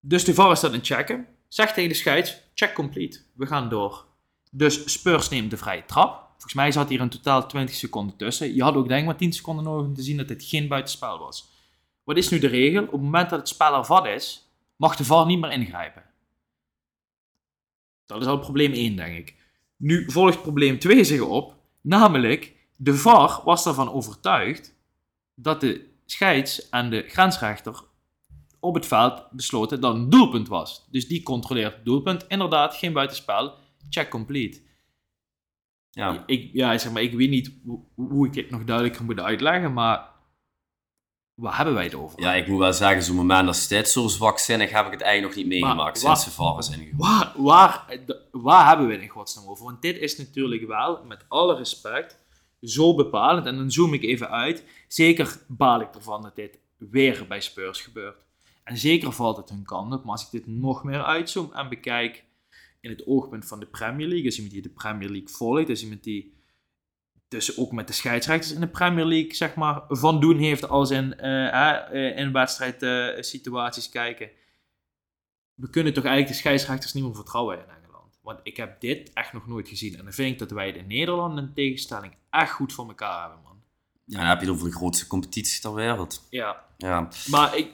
Dus de VAR is dat aan het checken. Zegt tegen de scheids, check complete. We gaan door. Dus Spurs neemt de vrije trap. Volgens mij zat hier in totaal 20 seconden tussen. Je had ook denk ik maar 10 seconden nodig om te zien dat dit geen buitenspel was. Wat is nu de regel? Op het moment dat het spel ervat is, mag de VAR niet meer ingrijpen. Dat is al probleem 1, denk ik. Nu volgt probleem 2 zich op. Namelijk, de VAR was ervan overtuigd dat de scheids en de grensrechter op het veld besloten dat een doelpunt was. Dus die controleert het doelpunt. Inderdaad, geen buitenspel. Check complete. ja. Ik, ja, zeg maar, ik weet niet hoe, hoe ik het nog duidelijker moet uitleggen, maar waar hebben wij het over? ja, ik moet wel zeggen, zo'n moment als dit, zo zwakzinnig heb ik het eigenlijk nog niet meegemaakt Maar sinds de VAR is ingevoerd. Waar, waar, de- waar hebben we het in godsnaam over? Want dit is natuurlijk wel, met alle respect, zo bepalend. En dan zoom ik even uit. Zeker baal ik ervan dat dit weer bij Spurs gebeurt. En zeker valt het hun kant op. Maar als ik dit nog meer uitzoom en bekijk in het oogpunt van de Premier League, is iemand die de Premier League volgt, is iemand die dus ook met de scheidsrechters in de Premier League, zeg maar, van doen heeft als in, eh, in wedstrijdsituaties situaties kijken we kunnen toch eigenlijk de scheidsrechters niet meer vertrouwen in Engeland. Want ik heb dit echt nog nooit gezien. En dan vind ik dat wij in Nederland in tegenstelling echt goed voor elkaar hebben, man. Ja, dan heb je het over de grootste competitie ter wereld. Ja. Ja, Maar ik,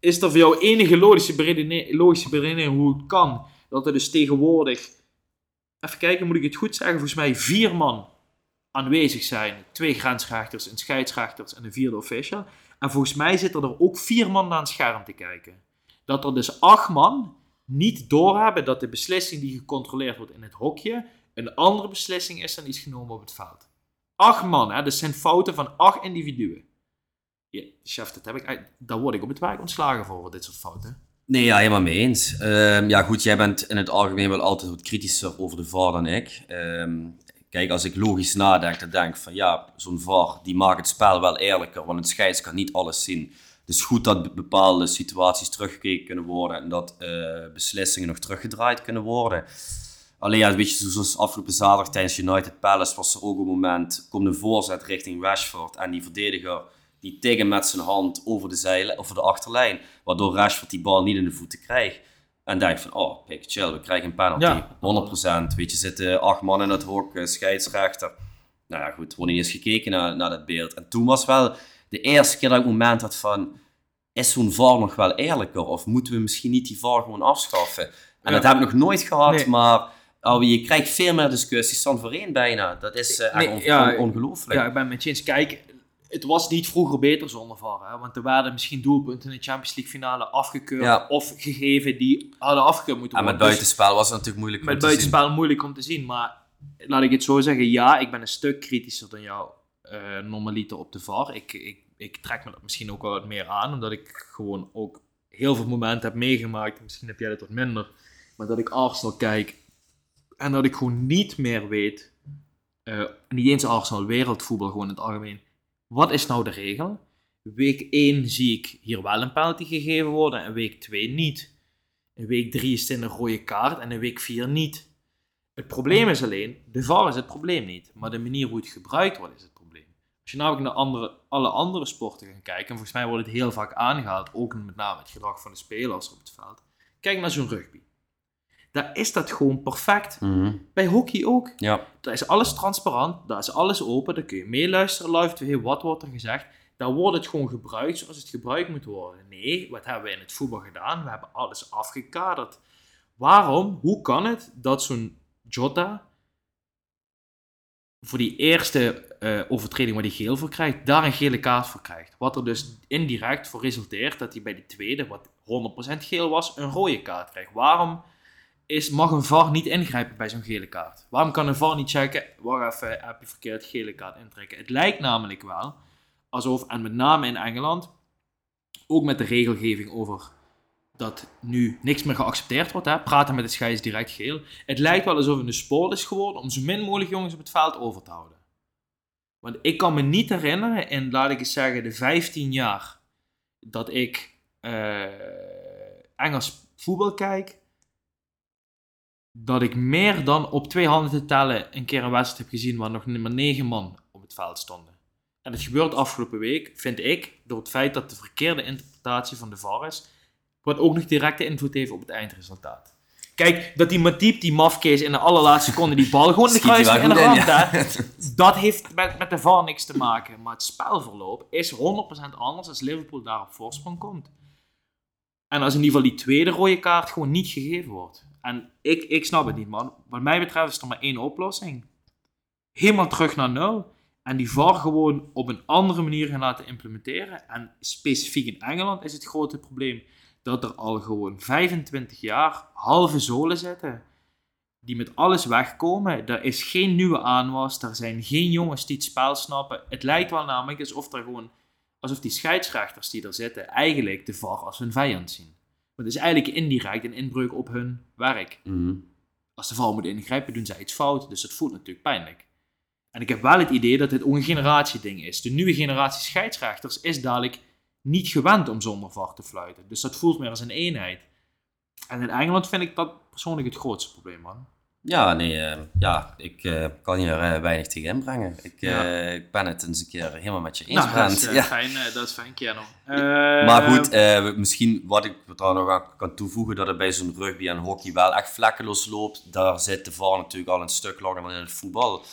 is er voor jou enige logische beredenering, logische hoe het kan dat er dus tegenwoordig, even kijken, moet ik het goed zeggen, volgens mij vier man aanwezig zijn. Twee grensrechters, een scheidsrechters en een vierde official. En volgens mij zitten er ook vier man naar een scherm te kijken. Dat er dus acht man niet doorhebben dat de beslissing die gecontroleerd wordt in het hokje een andere beslissing is dan die is genomen op het veld. Acht man, hè? dat zijn fouten van acht individuen. Ja, chef, dat heb ik, daar word ik op het werk ontslagen voor, voor dit soort fouten. Nee, ja, helemaal mee eens. Ehm, ja, goed, jij bent in het algemeen wel altijd wat kritischer over de VAR dan ik. Ehm, kijk, als ik logisch nadenk, dan denk ik van ja, zo'n VAR die maakt het spel wel eerlijker, want een scheids kan niet alles zien. Is goed dat be- bepaalde situaties teruggekeken kunnen worden en dat eh, beslissingen nog teruggedraaid kunnen worden. Alleen ja, weet zoals afgelopen zaterdag tijdens United Palace was er ook een moment, komt een voorzet richting Rashford en die verdediger die tegen met zijn hand over de, zeilen, over de achterlijn, waardoor Rashford die bal niet in de voeten krijgt. En denkt van, oh, kijk, chill, we krijgen een penalty. Ja. 100%. Weet je, zitten acht man in het hok, eh, scheidsrechter. Nou ja, goed, wordt niet eens gekeken naar, naar dat beeld. En toen was wel de eerste keer dat ik het moment had van, is zo'n VAR nog wel eerlijker? Of moeten we misschien niet die VAR gewoon afschaffen? En Ja. dat heb ik nog nooit gehad, Nee. maar oh, je krijgt veel meer discussies dan voorheen bijna. Dat is Nee, on- ja, on- ongelooflijk. Ja, ik ben met je eens. Kijk, het was niet vroeger beter zonder VAR. Hè? Want er werden misschien doelpunten in de Champions League finale afgekeurd. Ja. Of gegeven die hadden afgekeurd moeten En worden. met Dus buitenspel was het natuurlijk moeilijk om met te zien. buitenspel moeilijk om te zien. Maar laat ik het zo zeggen. Ja, ik ben een stuk kritischer dan jou eh normaliter op de VAR. Ik, ik, ik trek me dat misschien ook wel wat meer aan. Omdat ik gewoon ook heel veel momenten heb meegemaakt. Misschien heb jij dat wat minder. Maar dat ik Arsenal kijk. En dat ik gewoon niet meer weet. eh, niet eens Arsenal, wereldvoetbal gewoon in het algemeen. Wat is nou de regel? Week 1 zie ik hier wel een penalty gegeven worden en week 2 niet. In week 3 is het een rode kaart en in week 4 niet. Het probleem is alleen, de VAR is het probleem niet, maar de manier hoe het gebruikt wordt is het probleem. Als je namelijk naar andere, alle andere sporten gaat kijken, en volgens mij wordt het heel vaak aangehaald, ook met name het gedrag van de spelers op het veld. Kijk naar zo'n rugby. Daar is dat gewoon perfect. Mhm. Bij hockey ook. Ja. Daar is alles transparant, daar is alles open, daar kun je meeluisteren live tv, wat wordt er gezegd. Daar wordt het gewoon gebruikt zoals het gebruikt moet worden. Nee, wat hebben we in het voetbal gedaan? We hebben alles afgekaderd. Waarom? Hoe kan het dat zo'n Jota voor die eerste eh, overtreding waar hij geel voor krijgt, daar een gele kaart voor krijgt? Wat er dus indirect voor resulteert dat hij bij die tweede, wat 100% geel was, een rode kaart krijgt. Waarom is, mag een VAR niet ingrijpen bij zo'n gele kaart? Waarom kan een VAR niet checken, wacht even, heb je verkeerd gele kaart intrekken? Het lijkt namelijk wel alsof, en met name in Engeland, ook met de regelgeving over dat nu niks meer geaccepteerd wordt, hè? praten met de scheids direct geel. Het lijkt wel alsof het een sport is geworden om zo min mogelijk jongens op het veld over te houden. Want ik kan me niet herinneren, in laat ik eens zeggen, de 15 jaar dat ik eh, Engels voetbal kijk, dat ik meer dan op twee handen te tellen een keer een wedstrijd heb gezien waar nog maar negen man op het veld stonden. En het gebeurt afgelopen week, vind ik, door het feit dat de verkeerde interpretatie van de VAR is, wat ook nog directe invloed heeft op het eindresultaat. Kijk, dat die Matip, die mafkees, in de allerlaatste seconde die bal gewoon in de kruis in de rand, ja. Dat heeft met, met de VAR niks te maken. Maar het spelverloop is 100% anders als Liverpool daar op voorsprong komt. En als in ieder geval die tweede rode kaart gewoon niet gegeven wordt. En ik, ik snap het niet, man. Wat mij betreft is er maar één oplossing. Helemaal terug naar nul. En die VAR gewoon op een andere manier gaan laten implementeren. En specifiek in Engeland is het grote probleem dat er al gewoon 25 jaar halve zolen zitten. Die met alles wegkomen. Er is geen nieuwe aanwas. Er zijn geen jongens die het spel snappen. Het lijkt wel namelijk alsof er gewoon alsof die scheidsrechters die er zitten eigenlijk de VAR als hun vijand zien. Maar het is eigenlijk indirect een inbreuk op hun werk. Mhm. Als de VAR moet ingrijpen, doen zij iets fout, dus dat voelt natuurlijk pijnlijk. En ik heb wel het idee dat dit ook een generatieding is. De nieuwe generatie scheidsrechters is dadelijk niet gewend om zonder VAR te fluiten. Dus dat voelt meer als een eenheid. En in Engeland vind ik dat persoonlijk het grootste probleem, man. Ja, nee, eh, ja, ik eh, kan hier eh, weinig tegen inbrengen. Ik, eh, Ja. ik ben het eens een keer helemaal met je eens, Nou, dat is, Ja. fijn, dat is fijn. Maar goed, eh, misschien wat ik er nog aan kan toevoegen, dat het bij zo'n rugby en hockey wel echt vlekkeloos loopt. Daar zit de VAR natuurlijk al een stuk langer dan in het voetbal.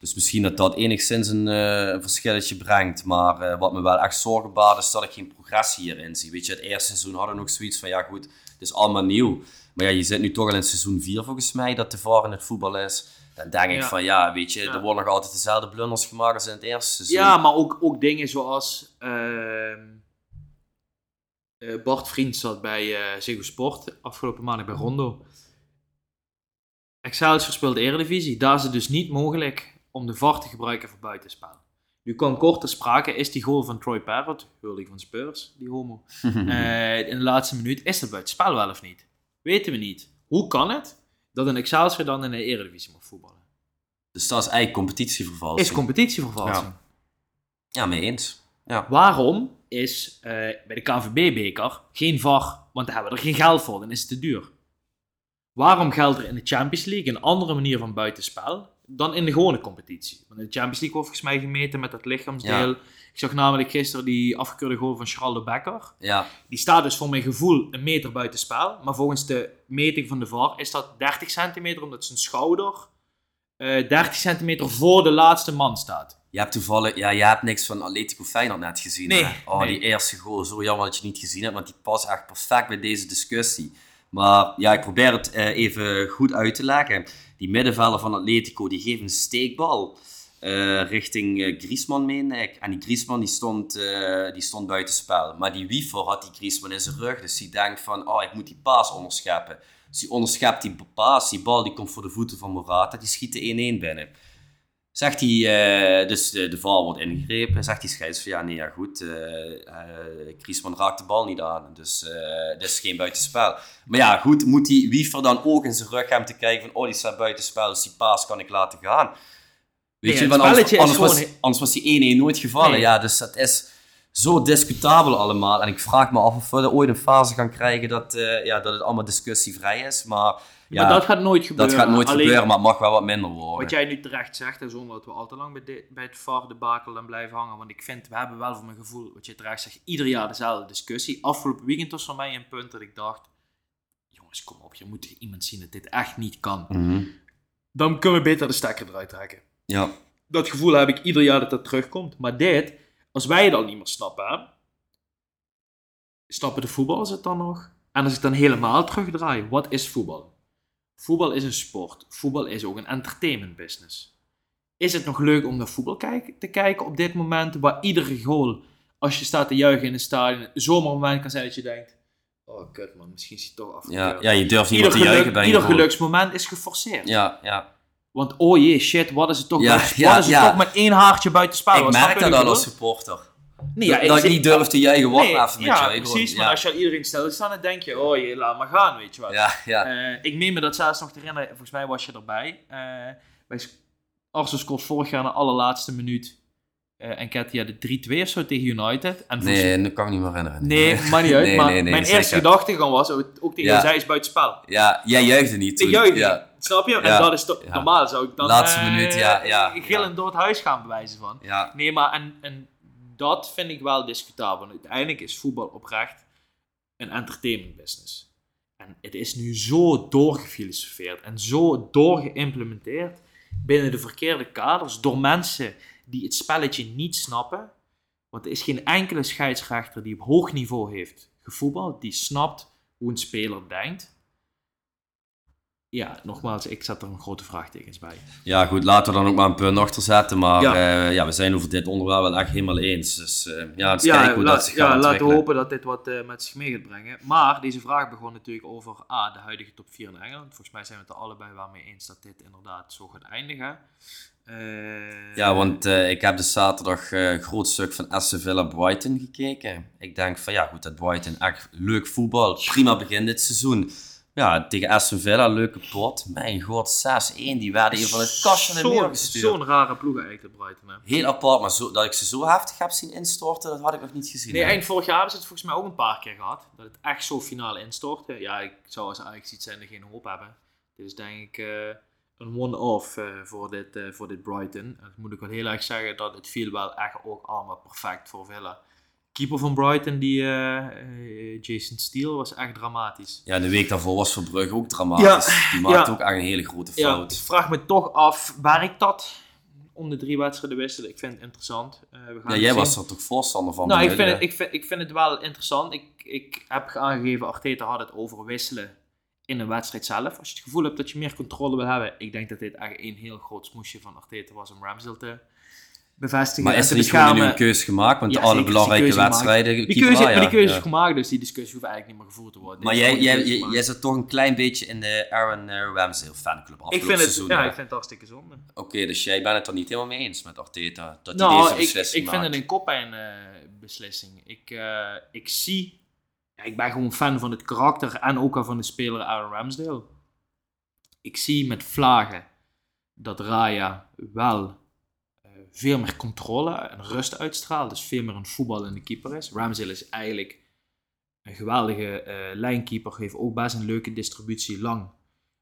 Dus misschien dat dat enigszins een, een verschilletje brengt. Maar wat me wel echt zorgen baart, is dat ik geen progressie hierin zie. Weet je, het eerste seizoen hadden we nog zoiets van, ja goed, het is allemaal nieuw. Maar ja, je zit nu toch al in seizoen 4 volgens mij, dat de VAR in het voetbal is. Dan denk ik Ja. van, ja, weet je, Ja. er worden nog altijd dezelfde blunders gemaakt als in het eerste seizoen. Ja, maar ook, ook dingen zoals ehm, eh, Bart Vriend zat bij eh Ziggo Sport afgelopen maandag bij Rondo. Excelsior speelt Eredivisie. Daar is het dus niet mogelijk om de VAR te gebruiken voor buitenspel. Nu kan kort ter sprake, is die goal van Troy Parrott, hurling van Spurs, die homo, eh, in de laatste minuut, is dat buitenspel wel of niet? Weten we niet. Hoe kan het dat een Excelsior dan in de Eredivisie mag voetballen? Dus dat is eigenlijk competitievervalsing. Is competitievervalsing. Ja, mee eens. Ja. Waarom is eh, bij de KNVB-beker geen VAR? Want daar hebben we er geen geld voor, dan is het te duur. Waarom geldt er in de Champions League een andere manier van buitenspel dan in de gewone competitie? Want in de Champions League wordt volgens mij gemeten met dat lichaamsdeel. Ik zag namelijk gisteren die afgekeurde goal van Charles de Becker. Ja, Die staat dus voor mijn gevoel een meter buiten spel. Maar volgens de meting van de VAR is dat 30 centimeter, omdat zijn schouder eh 30 centimeter voor de laatste man staat. je hebt toevallig, ja, je hebt niks van Atletico Feyenoord net gezien. Nee, hè? Oh, nee. die eerste goal, zo jammer dat je het niet gezien hebt, want die past echt perfect bij deze discussie. Maar ja, ik probeer het eh, even goed uit te leggen. Die middenvelder van Atletico, die geeft een steekbal eh, richting eh, Griezmann, meen ik. En die Griezmann die stond, eh, die stond buiten spel. Maar die Wiever had die Griezmann in zijn rug, dus die denkt van, oh, ik moet die paas onderscheppen. Dus die onderschept die paas, die bal die komt voor de voeten van Morata, die schiet de 1-1 binnen. Zegt hij, dus de, VAR wordt ingegrepen, zegt die scheids van ja, nee, ja goed, Griezmann raakt de bal niet aan, dus dit is geen buitenspel. Maar ja, goed, moet die Wiever dan ook in zijn rug hebben te kijken van, oh, die staat buitenspel, dus die paas kan ik laten gaan. Weet Nee, je, want anders, was, gewoon- anders was die 1-1 nooit gevallen. Nee. Ja, dus dat is zo discutabel allemaal. En ik vraag me af of we er ooit een fase gaan krijgen dat, eh, ja, dat het allemaal discussievrij is. Maar, ja, maar dat gaat nooit gebeuren. dat gaat nooit Alleen, gebeuren, maar het mag wel wat minder worden. Wat jij nu terecht zegt, en zonder dat we al te lang bij, de- bij het VAR debakel dan blijven hangen. Want ik vind, we hebben wel voor mijn gevoel, wat je terecht zegt, ieder jaar dezelfde discussie. Afgelopen weekend was voor mij een punt dat ik dacht, jongens kom op, je moet iemand zien dat dit echt niet kan. Mhm. Dan kunnen we beter de stekker eruit trekken. Ja, Dat gevoel heb ik ieder jaar dat dat terugkomt. Maar dit, als wij het al niet meer snappen, hè, snappen de voetballers het dan nog? En als ik dan helemaal terugdraai, wat is voetbal? Voetbal is een sport. Voetbal is ook een entertainment business. Is het nog leuk om naar voetbal kijk- te kijken op dit moment, waar iedere goal, als je staat te juichen in een stadion, zomaar een moment kan zijn dat je denkt, oh kut man, misschien is hij toch afgekeurd. ja, ja, je durft niet ieder meer te juichen bij ieder geluksmoment is geforceerd. Ja, ja. Want oh jee, shit, wat is het toch, Ja, wat ja, is het toch met één haartje buiten spel? Ik Wat merk je dat al ik als supporter. Nee, ja, dat ik niet durf te juichen, wat Nee, even met ja, juichen. precies. Ja. Maar als je al iedereen stil staan, dan denk je, oh jee, laat maar gaan, weet je wat. Ja, ja. Eh, ik meen me dat zelfs nog te herinneren, volgens mij was je erbij. Eh bij Arsenal scoort vorig jaar in de allerlaatste minuut. eh en Ketia de 3-2 of zo tegen United. En volgens- Nee, dat kan ik niet meer herinneren. Nee, maar niet uit. Nee, maar nee, nee, mijn eerste gedachtegang was, ook tegen Ja. jou, zij is buitenspel. Ja, jij juichte niet Ik toen. juich niet. Snap je? En Ja. dat is toch, Ja. normaal zou ik dan Laatste eh, minuut, ja, ja, gillend ja. door het huis gaan bewijzen van. ja. Nee, maar en, en dat vind ik wel discutabel. Want Uiteindelijk is voetbal oprecht een entertainment business. En het is nu zo doorgefilosofeerd en zo doorgeïmplementeerd binnen de verkeerde kaders door mensen die het spelletje niet snappen. Want er is geen enkele scheidsrechter die op hoog niveau heeft gevoetbald, die snapt hoe een speler denkt. Ja, nogmaals, ik zet er een grote vraagtekens bij. ja, goed, laten we dan ook maar een punt achter zetten. Maar Ja. ja. ja, we zijn over dit onderwerp wel echt helemaal eens. Dus eh, ja, eens Ja, kijken hoe dat zich ja gaat laten we hopen dat dit wat eh, met zich mee gaat brengen. Maar deze vraag begon natuurlijk over A, de huidige top 4 in Engeland. Volgens mij zijn we het er allebei wel mee eens dat dit inderdaad zo gaat eindigen. Eh, Ja, want eh, ik heb dus zaterdag eh, een groot stuk van Aston Villa Brighton gekeken. Ik denk van ja, goed, dat Brighton echt leuk voetbal. Prima begin dit seizoen. Ja, tegen Aston Villa, leuke pot. Mijn god, 6-1. Die werden hier van het kastje naar muur gestuurd. Zo'n rare ploeg eigenlijk, de Brighton. Hè. Heel apart, maar zo, dat ik ze zo heftig heb zien instorten, dat had ik nog niet gezien. Nee, eind vorig jaar hebben ze het volgens mij ook een paar keer gehad. Dat het echt zo finaal instortte. Ja, ik zou als Ajax iets zijn er geen hoop hebben. Dit is denk ik eh, een one-off eh, voor, dit, eh, voor dit Brighton. En dat moet ik wel heel erg zeggen dat het viel wel echt ook allemaal perfect voor Villa. Keeper van Brighton, die eh, eh, Jason Steele, was echt dramatisch. Ja, de week daarvoor was Verbrugge ook dramatisch. Die maakte ja. ook echt een hele grote Ja, fout. ik vraag me toch af, werkt dat om de drie wedstrijden wisselen? Ik vind het interessant. Eh, we gaan Ja, het jij zien. was er toch voorstander van? Nou, ik vind, het, ik, vind, ik vind het wel interessant. Ik, ik heb aangegeven, Arteta had het over wisselen in een wedstrijd zelf. Als je het gevoel hebt dat je meer controle wil hebben. Ik denk dat dit echt een heel groot smoesje van Arteta was om Ramsdale te bevestigen. Maar is er niet gewoon een keuze gemaakt? Want Ja, alle belangrijke wedstrijden... Die keeper keuze, Ajax, die keuze is ja. gemaakt, dus die discussie hoeft eigenlijk niet meer gevoerd te worden. Maar jij, jij, jij, zit toch een klein beetje in de Aaron eh, Ramsdale fanclub ik afgelopen vind, het, seizoen. ja, ik vind het hartstikke zonde. Oké, dus jij bent het er niet helemaal mee eens met Arteta? Dat hij Nou, deze ik, beslissing ik vind het een koppijn beslissing. Ik, eh, ik zie... Ja, ik ben gewoon fan van het karakter en ook al van de speler Aaron Ramsdale. Ik zie met vlagen dat Raya wel veel meer controle en rust uitstraalt. Dus veel meer een voetballende keeper is. Ramsdale is eigenlijk een geweldige eh, lijnkeeper. Heeft ook best een leuke distributie lang.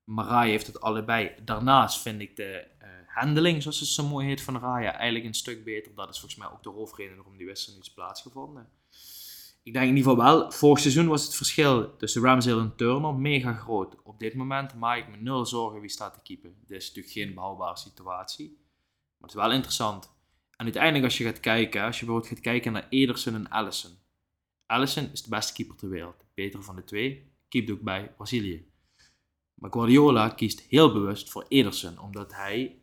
Maar Raya heeft het allebei. Daarnaast vind ik de eh, handling, zoals het zo mooi heet, van Raya eigenlijk een stuk beter. Dat is volgens mij ook de hoofdreden waarom die wisseling is plaatsgevonden. Ik denk in ieder geval wel, vorig seizoen was het verschil tussen Ramsdale en Turner mega groot. Op dit moment maak ik me nul zorgen wie staat te keepen. Dit is natuurlijk geen behouwbare situatie. Maar het is wel interessant. En uiteindelijk als je gaat kijken, als je bijvoorbeeld gaat kijken naar Ederson en Allison. Allison is de beste keeper ter wereld. De betere van de twee. Keept ook bij Brazilië. Maar Guardiola kiest heel bewust voor Ederson, omdat hij...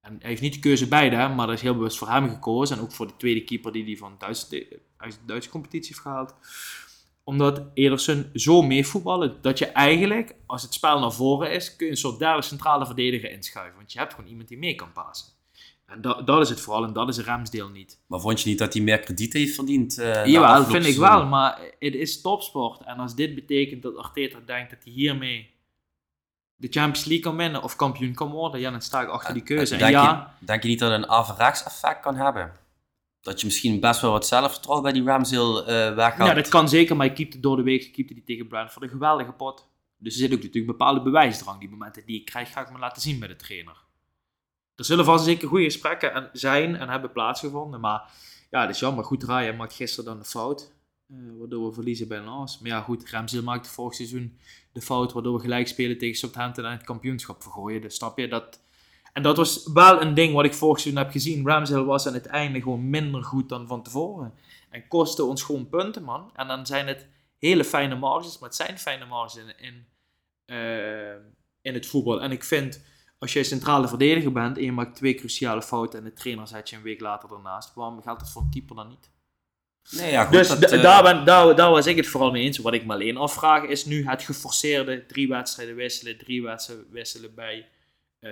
En hij heeft niet de keuze beide, maar er is heel bewust voor hem gekozen. En ook voor de tweede keeper die hij van Duits, uit de Duitse competitie heeft gehaald. Omdat Ederson zo meevoetballen, dat je eigenlijk, als het spel naar voren is, kun je een soort derde centrale verdediger inschuiven. Want je hebt gewoon iemand die mee kan passen. En dat, dat is het vooral, en dat is Ramsdale niet. Maar vond je niet dat hij meer krediet heeft verdiend? eh, na Jawel, afgelopen vind ik wel, maar het is topsport. En als dit betekent dat Arteta denkt dat hij hiermee de Champions League kan winnen of kampioen kan worden, ja, dan sta ik achter die keuze. En Denk, ja, je, denk je niet dat het een averechts effect kan hebben? dat je misschien best wel wat zelfvertrouwen bij die Ramsdale eh weghaalt. Ja, dat kan zeker, maar je keepte door de week keepte die tegen Brentford een geweldige pot. Dus er zit ook natuurlijk een bepaalde bewijsdrang. Die momenten die ik krijg, ga ik me laten zien bij de trainer. Er zullen vast zeker goede gesprekken en- zijn en hebben plaatsgevonden. Maar ja, het is jammer. Goed draaien maakt gisteren dan de fout. eh, waardoor we verliezen bij Lens. Maar ja, goed, Ramsdale maakte vorig seizoen de fout. Waardoor we gelijk spelen tegen Southampton en het kampioenschap vergooien. Dus snap je dat... En dat was wel een ding wat ik vorig seizoen heb gezien. Ramsdale was aan het einde gewoon minder goed dan van tevoren. En kostte ons gewoon punten, man. En dan zijn het hele fijne marges, maar het zijn fijne marges in, in, eh, in het voetbal. En ik vind, als jij centrale verdediger bent en je maakt twee cruciale fouten en de trainer zet je een week later ernaast, waarom geldt dat voor een keeper dan niet? Nee, ja, goed, Dus dat, eh, daar, ben, daar, daar was ik het vooral mee eens. Wat ik me alleen afvraag is nu het geforceerde drie wedstrijden wisselen, drie wedstrijden wisselen bij eh,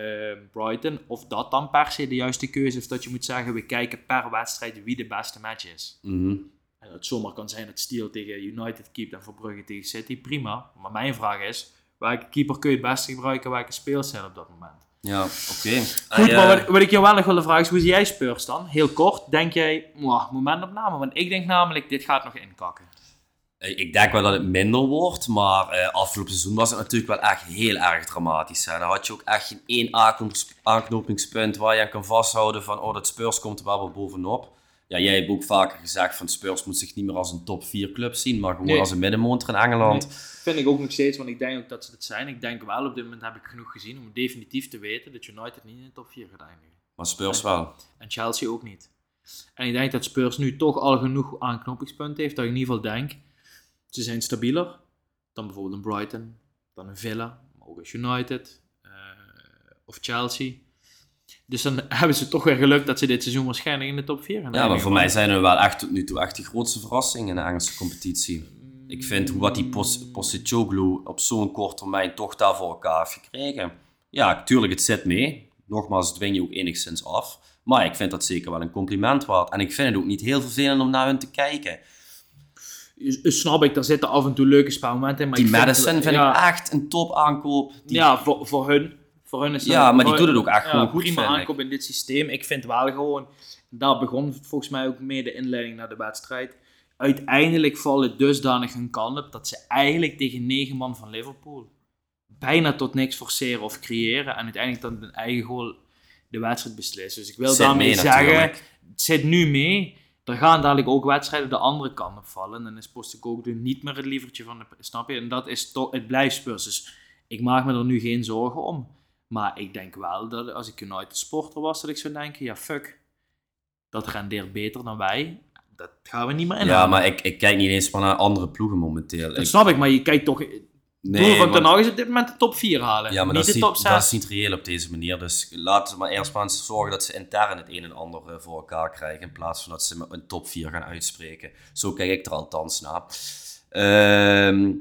Brighton. Of dat dan per se de juiste keuze is, dat je moet zeggen, we kijken per wedstrijd wie de beste match is. mhm. En het zomaar kan zijn dat Steel tegen United keept en Verbrugge tegen City, prima. Maar mijn vraag is, welke keeper kun je het beste gebruiken, welke speelstijl op dat moment? Ja, oké. Goed, Ah, maar wat, wat ik jou wel nog wilde vragen is, hoe zie jij Spurs dan? Heel kort, denk jij, mwah, momentopname? Want ik denk namelijk, dit gaat nog inkakken. Eh, Ik denk wel dat het minder wordt, maar eh, afgelopen seizoen was het natuurlijk wel echt heel erg dramatisch. Hè. Dan had je ook echt geen één aanknopingspunt waar je aan kan vasthouden van oh, dat Spurs komt er wel weer bovenop. Ja, jij hebt ook vaker gezegd van Spurs moet zich niet meer als een top 4 club zien, maar gewoon Nee. als een middenmonter in Engeland. Nee, vind ik ook nog steeds, want ik denk ook dat ze het zijn. Ik denk wel, op dit moment heb ik genoeg gezien om definitief te weten dat United niet in de top 4 gaat eindigen. Maar Spurs wel. En Chelsea ook niet. En ik denk dat Spurs nu toch al genoeg aanknopingspunten heeft, dat ik in ieder geval denk, ze zijn stabieler dan bijvoorbeeld een Brighton, dan een Villa, maar ook als United eh, of Chelsea. Dus dan hebben ze toch weer geluk dat ze dit seizoen waarschijnlijk in de top 4 gaan Ja, maar voor mij zijn er wel echt tot nu toe echt de grootste verrassing in de Engelse competitie. Ik vind hoe wat die Pos- op zo'n korte termijn toch daar voor elkaar heeft gekregen. Ja, tuurlijk, het zit mee. Nogmaals, dwing je ook enigszins af. Maar ik vind dat zeker wel een compliment waard. En ik vind het ook niet heel vervelend om naar hun te kijken. Snap ik, daar zitten af en toe leuke spelmomenten in. Maar Die vind- Madison vind ja, ik echt een top aankoop. Die, Ja, voor, voor hun. Voor hun is Ja, maar die doet het ook echt ja, gewoon goed, Prima vind ik. aankoop in dit systeem. Ik vind wel gewoon, daar begon volgens mij ook mee de inleiding naar de wedstrijd. Uiteindelijk vallen dusdanig hun kant op dat ze eigenlijk tegen negen man van Liverpool bijna tot niks forceren of creëren. En uiteindelijk dan hun eigen goal de wedstrijd beslissen. Dus ik wil Zit daarmee mee zeggen, natuurlijk. het zit nu mee. Er gaan dadelijk ook wedstrijden de andere kant op vallen. En dan is Postecoglou niet meer het lievertje van de... Snap je? En dat is toch... Het blijft Spurs. Dus ik maak me er nu geen zorgen om. Maar ik denk wel dat als ik United sporter was, dat ik zou denken, ja fuck, dat rendeert beter dan wij. Dat gaan we niet meer in. Ja, maar ik, ik kijk niet eens maar naar andere ploegen momenteel. Dat Ik- snap ik, maar je kijkt toch... Nee, van Ten is op dit moment de top 4 halen. Ja, maar niet dat is niet, dat 6. is niet reëel op deze manier. Dus laten ze maar eerst maar eens zorgen dat ze intern het een en ander eh, voor elkaar krijgen. In plaats van dat ze een top 4 gaan uitspreken. Zo kijk ik er althans naar. Ehm,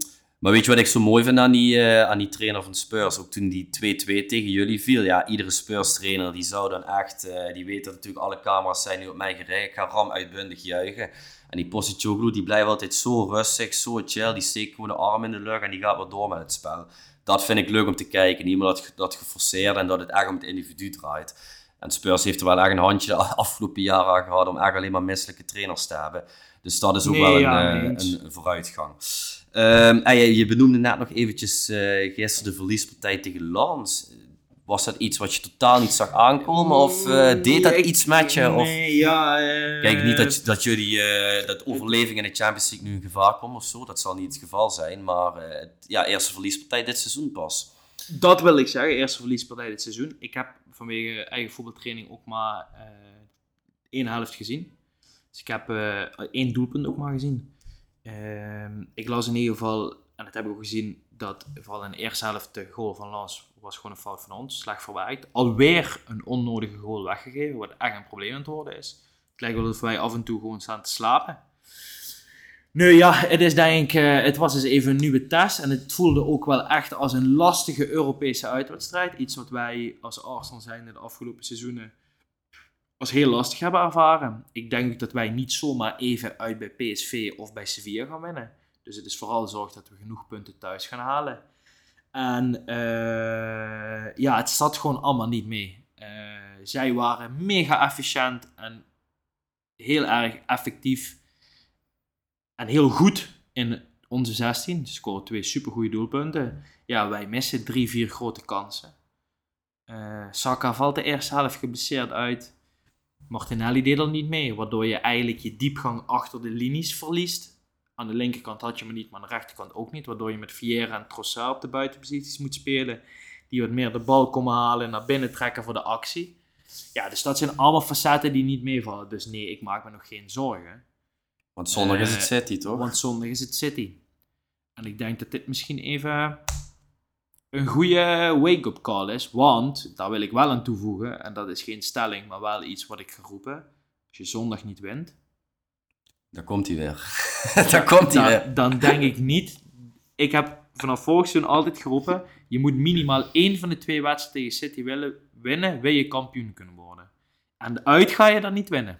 maar weet je wat ik zo mooi vind aan die, eh, aan die trainer van Spurs? Ook toen die 2-2 tegen jullie viel. Ja, iedere Spurs trainer die zou dan echt... eh, die weet dat natuurlijk alle camera's zijn nu op mij gericht. Ik ga ram uitbundig juichen. En die Postecoglou, die blijft altijd zo rustig, zo chill. Die steekt gewoon de arm in de lucht en die gaat weer door met het spel. Dat vind ik leuk om te kijken. Niet meer dat, dat geforceerd en dat het echt om het individu draait. En Spurs heeft er wel echt een handje de afgelopen jaren aan gehad om echt alleen maar misselijke trainers te hebben. Dus dat is ook Nee, wel ja, eh, een, een vooruitgang. Ehm, en je, je benoemde net nog eventjes eh gisteren de verliespartij tegen Lens. Was dat iets wat je totaal niet zag aankomen? Of eh, deed dat iets met je? Of... Nee, ja... eh, Kijk, niet dat, dat jullie dat overleving in de Champions League nu in gevaar komt of zo. Dat zal niet het geval zijn. Maar ja, eerste verliespartij dit seizoen pas. Dat wil ik zeggen, eerste verliespartij dit seizoen. Ik heb vanwege eigen voetbaltraining ook maar één helft gezien. Dus ik heb één doelpunt ook maar gezien. Ehm, ik las in ieder geval, en dat heb ik ook gezien, dat vooral in de eerste helft de goal van Lans was gewoon een fout van ons, slecht verwerkt. Alweer een onnodige goal weggegeven, wat echt een probleem aan het worden is. Het lijkt wel of wij af en toe gewoon staan te slapen. Nu ja, het is denk ik, eh, het was dus even een nieuwe test en het voelde ook wel echt als een lastige Europese uitwedstrijd. Iets wat wij als Arsenal zijn de afgelopen seizoenen als heel lastig hebben ervaren. Ik denk dat wij niet zomaar even uit bij PSV of bij Sevilla gaan winnen. Dus het is vooral zorg dat we genoeg punten thuis gaan halen. En eh, ja, het zat gewoon allemaal niet mee. Eh, zij waren mega efficiënt en heel erg effectief en heel goed in onze 16. Ze scoren twee supergoeie doelpunten. Ja, wij missen drie, vier grote kansen. Eh Saka valt de eerste helft geblesseerd uit. Martinelli deed er niet mee, waardoor je eigenlijk je diepgang achter de linies verliest. Aan de linkerkant had je hem niet, maar aan de rechterkant ook niet. Waardoor je met Vieira en Trossard op de buitenposities moet spelen. Die wat meer de bal komen halen en naar binnen trekken voor de actie. Ja, dus dat zijn allemaal facetten die niet meevallen. Dus nee, ik maak me nog geen zorgen. Want zondag is Eh, het City, toch? Want zondag is het City. En ik denk dat dit misschien even een goede wake-up call is. Want, daar wil ik wel aan toevoegen, en dat is geen stelling, maar wel iets wat ik geroepen. Als je zondag niet wint, Daar komt hij weer. Daar komt hij weer. dan, dan denk ik niet. Ik heb vanaf vorig seizoen altijd geroepen: je moet minimaal één van de twee wedstrijden tegen City willen winnen, wil je kampioen kunnen worden. En uit ga je dan niet winnen.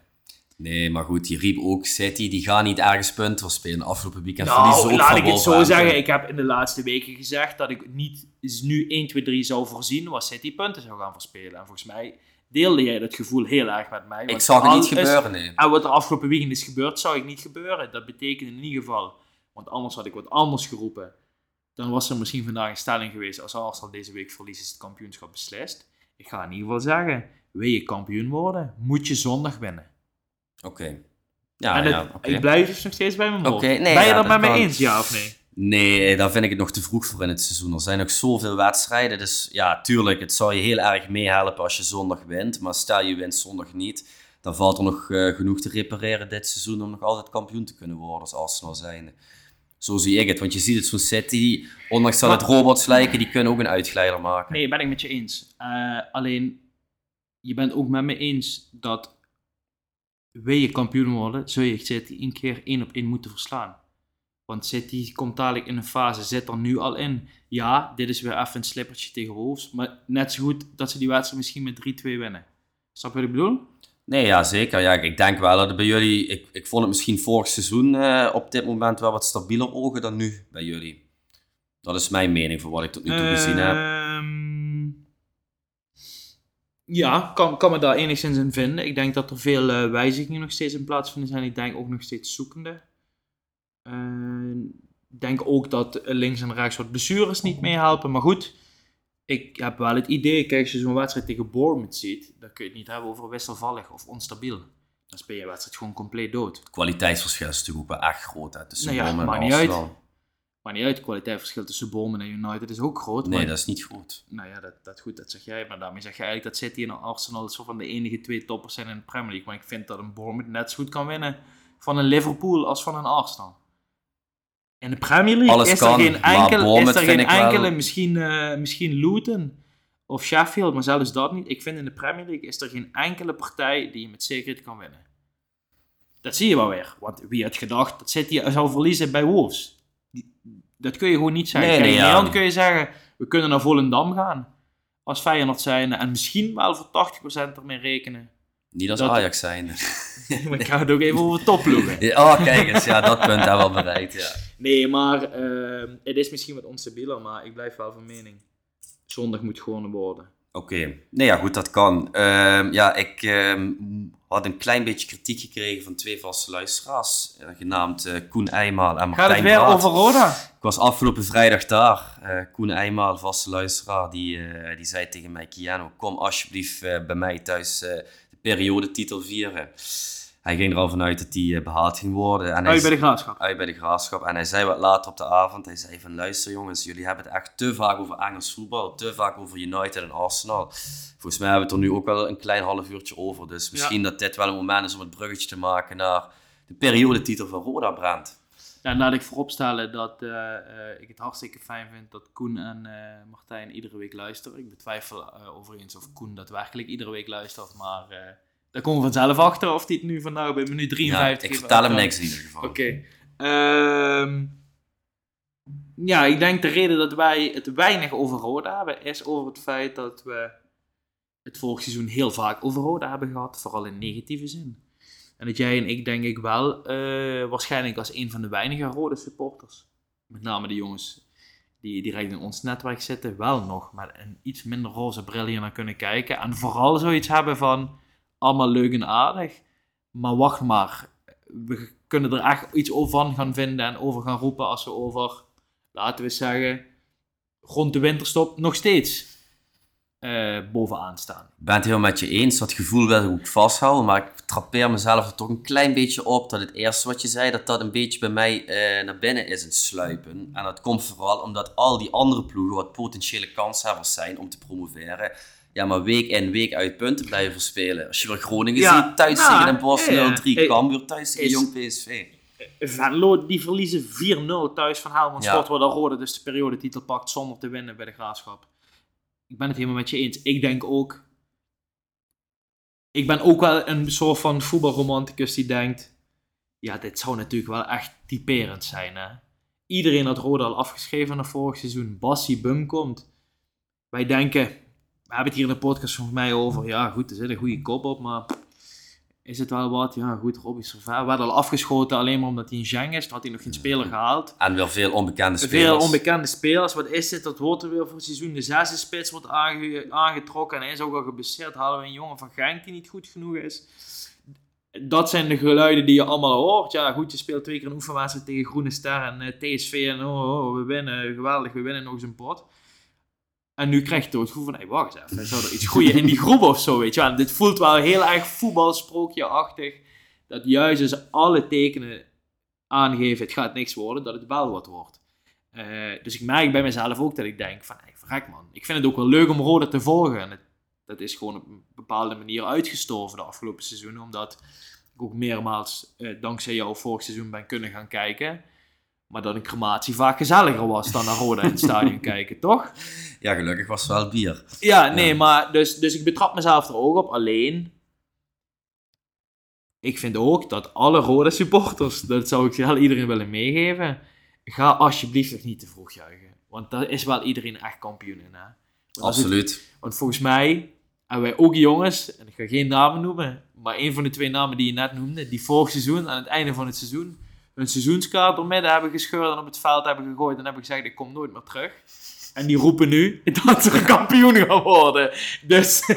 Nee, maar goed, die riep ook City, die gaan niet ergens punten voor spelen. Afgelopen weekend Nou, verliezen laat van ik het zo zeggen. Ik heb in de laatste weken gezegd dat ik niet nu 1, 2, 3 zou voorzien waar City punten zou gaan verspelen. En volgens mij deelde jij dat gevoel heel erg met mij. Ik zag het niet gebeuren, nee. En wat er afgelopen weekend is gebeurd, zag ik niet gebeuren. Dat betekent in ieder geval, want anders had ik wat anders geroepen. Dan was er misschien vandaag een stelling geweest, als Arsenal deze week verliest, is het kampioenschap beslist. Ik ga in ieder geval zeggen, wil je kampioen worden, moet je zondag winnen. Oké. Ja, en het- ja, ik blijf dus nog steeds bij mijn nee, ben je ja, dat met dat me eens, ja of nee? Nee, daar vind ik het nog te vroeg voor in het seizoen. Er zijn nog zoveel wedstrijden. Dus ja, tuurlijk, het zal je heel erg meehelpen als je zondag wint. Maar stel je wint zondag niet, dan valt er nog eh, genoeg te repareren dit seizoen om nog altijd kampioen te kunnen worden als Arsenal zijnde. Zo zie ik het. Want je ziet het zo'n City, ondanks dat het robots lijken, die kunnen ook een uitglijder maken. Nee, ben ik met je eens. Eh, alleen, je bent ook met me eens dat wil je kampioen worden, zul je City een keer één op één moeten verslaan. Want City komt dadelijk in een fase, zit er nu al in. Ja, dit is weer even een slippertje tegen Wolves, maar net zo goed dat ze die wedstrijd misschien met 3-2 winnen. Snap je wat ik bedoel? Nee, ja, zeker. Ja, ik denk wel dat het bij jullie... Ik, ik vond het misschien vorig seizoen eh, op dit moment wel wat stabieler ogen dan nu bij jullie. Dat is mijn mening voor wat ik tot nu toe gezien heb. Ja, kan, kan me daar enigszins in vinden. Ik denk dat er veel eh, wijzigingen nog steeds in plaatsvinden zijn. Ik denk ook nog steeds zoekende. Eh, Ik denk ook dat links en rechts wat blessures niet meehelpen. Maar goed, ik heb wel het idee, kijk, als je zo'n wedstrijd tegen Bournemouth ziet, dan kun je het niet hebben over wisselvallig of onstabiel. Dan speel je wedstrijd gewoon compleet dood. Het kwaliteitsverschil is natuurlijk ook wel echt groot hè, tussen Nou ja, en niet uit. Maar niet uit, het kwaliteitsverschil tussen Bournemouth en United is ook groot. Nee, maar- dat is niet goed. Nou ja, dat, dat goed, dat zeg jij. Maar daarmee zeg je eigenlijk dat City en Arsenal zo van de enige twee toppers zijn in de Premier League. Maar ik vind dat een Bournemouth net zo goed kan winnen van een Liverpool als van een Arsenal. In de Premier League Alles is, kan, er geen is er geen wel- enkele misschien, eh, misschien Luton of Sheffield, maar zelfs dat niet. Ik vind in de Premier League is er geen enkele partij die je met zekerheid kan winnen. Dat zie je wel weer. Want wie had gedacht dat City zou verliezen bij Wolves? Dat kun je gewoon niet zeggen. Nee, Kijk, nee, in ja. Nederland kun je zeggen, we kunnen naar Volendam gaan. Als Feyenoord zijn en misschien wel voor 80% ermee rekenen. Niet als Dat- Ajax zijn. maar ik ga het ook even over topploegen. Ja, oh, kijk eens. Ja, dat punt hebben we al bereikt. Ja. Nee, maar ehm, het is misschien wat onstabieler, maar ik blijf wel van mening. Zondag moet gewonnen worden. Oké, nee ja, goed, dat kan. Ehm, ja, ik ehm, had een klein beetje kritiek gekregen van twee vaste luisteraars, eh, genaamd eh, Koen Eijmaal en Martijn Gaat het weer Braat. over Roda? Ik was afgelopen vrijdag daar. Eh, Koen Eijmaal, vaste luisteraar, die, die zei tegen mij, Kiano, kom alsjeblieft bij mij thuis de periodetitel vieren. Hij ging er al vanuit dat die eh, behaald ging worden. En hij Uit bij de graafschap. uit bij de graafschap. En hij zei wat later op de avond, hij zei van luister jongens, jullie hebben het echt te vaak over Engels voetbal, te vaak over United en Arsenal. Volgens mij hebben we het er nu ook wel een klein half uurtje over. Dus misschien dat dit wel een moment is om het bruggetje te maken naar de periodetitel van Roda Brand. Ja, laat ik vooropstellen dat eh, eh, ik het hartstikke fijn vind dat Koen en Martijn iedere week luisteren. Ik betwijfel overigens of Koen daadwerkelijk iedere week luistert, maar daar komen we vanzelf achter of hij het nu vandaag bij minuut Ja, 53 ik heeft vertel hem niks in ieder geval. Oké. Ehm, ja, ik denk de reden dat wij het weinig over Roda hebben, is over het feit dat we het vorig seizoen heel vaak over Roda hebben gehad, vooral in negatieve zin. En dat jij en ik denk ik wel, eh, waarschijnlijk als een van de weinige rode supporters, met name de jongens die direct in ons netwerk zitten, wel nog met een iets minder roze bril hier naar kunnen kijken. En vooral zoiets hebben van, allemaal leuk en aardig, Maar wacht maar. We kunnen er echt iets over van gaan vinden en over gaan roepen als we over, laten we zeggen, rond de winterstop nog steeds eh, bovenaan staan. Ik ben het helemaal met je eens. Dat gevoel wil ik vasthouden. Maar ik trappeer mezelf er toch een klein beetje op dat het eerste wat je zei, dat dat een beetje bij mij eh, naar binnen is het sluipen. En dat komt vooral omdat al die andere ploegen wat potentiële kanshebbers zijn om te promoveren. Ja, maar week in, week uit punten blijven verspelen. Als je weer Groningen Ja, ziet, thuis nou, tegen Den Bosch ja, 0-3, ja. Cambuur thuis tegen Jong PSV. Venlo, die verliezen 4-0 thuis van Helmond Ja. Sport, waar de Rode dus de periodetitel pakt zonder te winnen bij de Graafschap. Ik ben het helemaal met je eens. Ik denk ook... Ik ben ook wel een soort van voetbalromanticus die denkt... Ja, dit zou natuurlijk wel echt typerend zijn, hè. Iedereen had Rode al afgeschreven naar vorig seizoen. Bassie Bum komt. Wij denken... We hebben het hier in de podcast volgens mij over... Ja, goed, er zit een goede kop op, maar... Is het wel wat? Ja, goed, Robbie Servaar werd al afgeschoten alleen maar omdat hij een Zhang is. Toen had hij nog geen speler gehaald. En weer veel onbekende spelers. Veel onbekende spelers. Wat is dit? Dat wordt er weer voor het seizoen. De zesde spits wordt aange- aangetrokken. En hij is ook al geblesseerd. Halen we een jongen van Genk die niet goed genoeg is. Dat zijn de geluiden die je allemaal hoort. Ja, goed, je speelt twee keer een oefenwedstrijd tegen Groene Ster en eh, TSV. En oh, oh, we winnen, geweldig, we winnen nog eens een pot. En nu krijg je toch het gevoel van, hey, wacht eens even, zou er iets groeien in die groep of zo, weet je wel. Dit voelt wel heel erg voetbalsprookje-achtig. Dat juist als alle tekenen aangeven, het gaat niks worden, dat het wel wat wordt. Eh, dus ik merk bij mezelf ook dat ik denk van, hey, verrek man. Ik vind het ook wel leuk om Rode te volgen. En dat is gewoon op een bepaalde manier uitgestorven de afgelopen seizoenen. Omdat ik ook meermaals, eh, dankzij jou, vorig seizoen ben kunnen gaan kijken. Maar dat een crematie vaak gezelliger was dan naar Roda in het stadion kijken, toch? Ja, gelukkig was het wel bier. Ja, nee, Ja. maar dus, dus ik betrap mezelf er ook op. Alleen, ik vind ook dat alle rode supporters, dat zou ik wel iedereen willen meegeven, ga alsjeblieft nog niet te vroeg juichen. Want daar is wel iedereen echt kampioen in, hè. Want als het- Absoluut. want volgens mij hebben wij ook jongens, en ik ga geen namen noemen, maar een van de twee namen die je net noemde, die vorig seizoen, aan het einde van het seizoen, hun seizoenskaart door midden hebben gescheurd en op het veld hebben gegooid en hebben gezegd, ik kom nooit meer terug. En die roepen nu dat ze kampioen gaan worden. Dus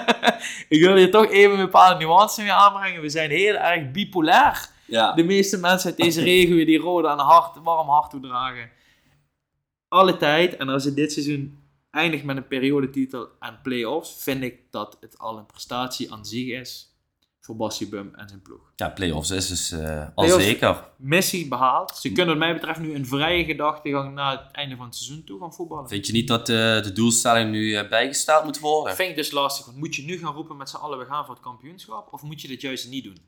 ik wil hier toch even een bepaalde nuances mee aanbrengen. We zijn heel erg bipolair. Ja. De meeste mensen uit deze regio die rode aan hart, warm hart toedragen. Alle tijd. En als het dit seizoen eindigt met een periodetitel en play-offs, vind ik dat het al een prestatie aan zich is voor Bassie Bum en zijn ploeg. Ja, play-offs is dus eh, al zeker. Missie behaald. Ze kunnen wat mij betreft nu een vrije gedachtegang naar het einde van het seizoen toe gaan voetballen. Vind je niet dat eh, de doelstelling nu eh, bijgesteld moet worden? Dat vind ik dus lastig. Want moet je nu gaan roepen met z'n allen, we gaan voor het kampioenschap? Of moet je dit juist niet doen?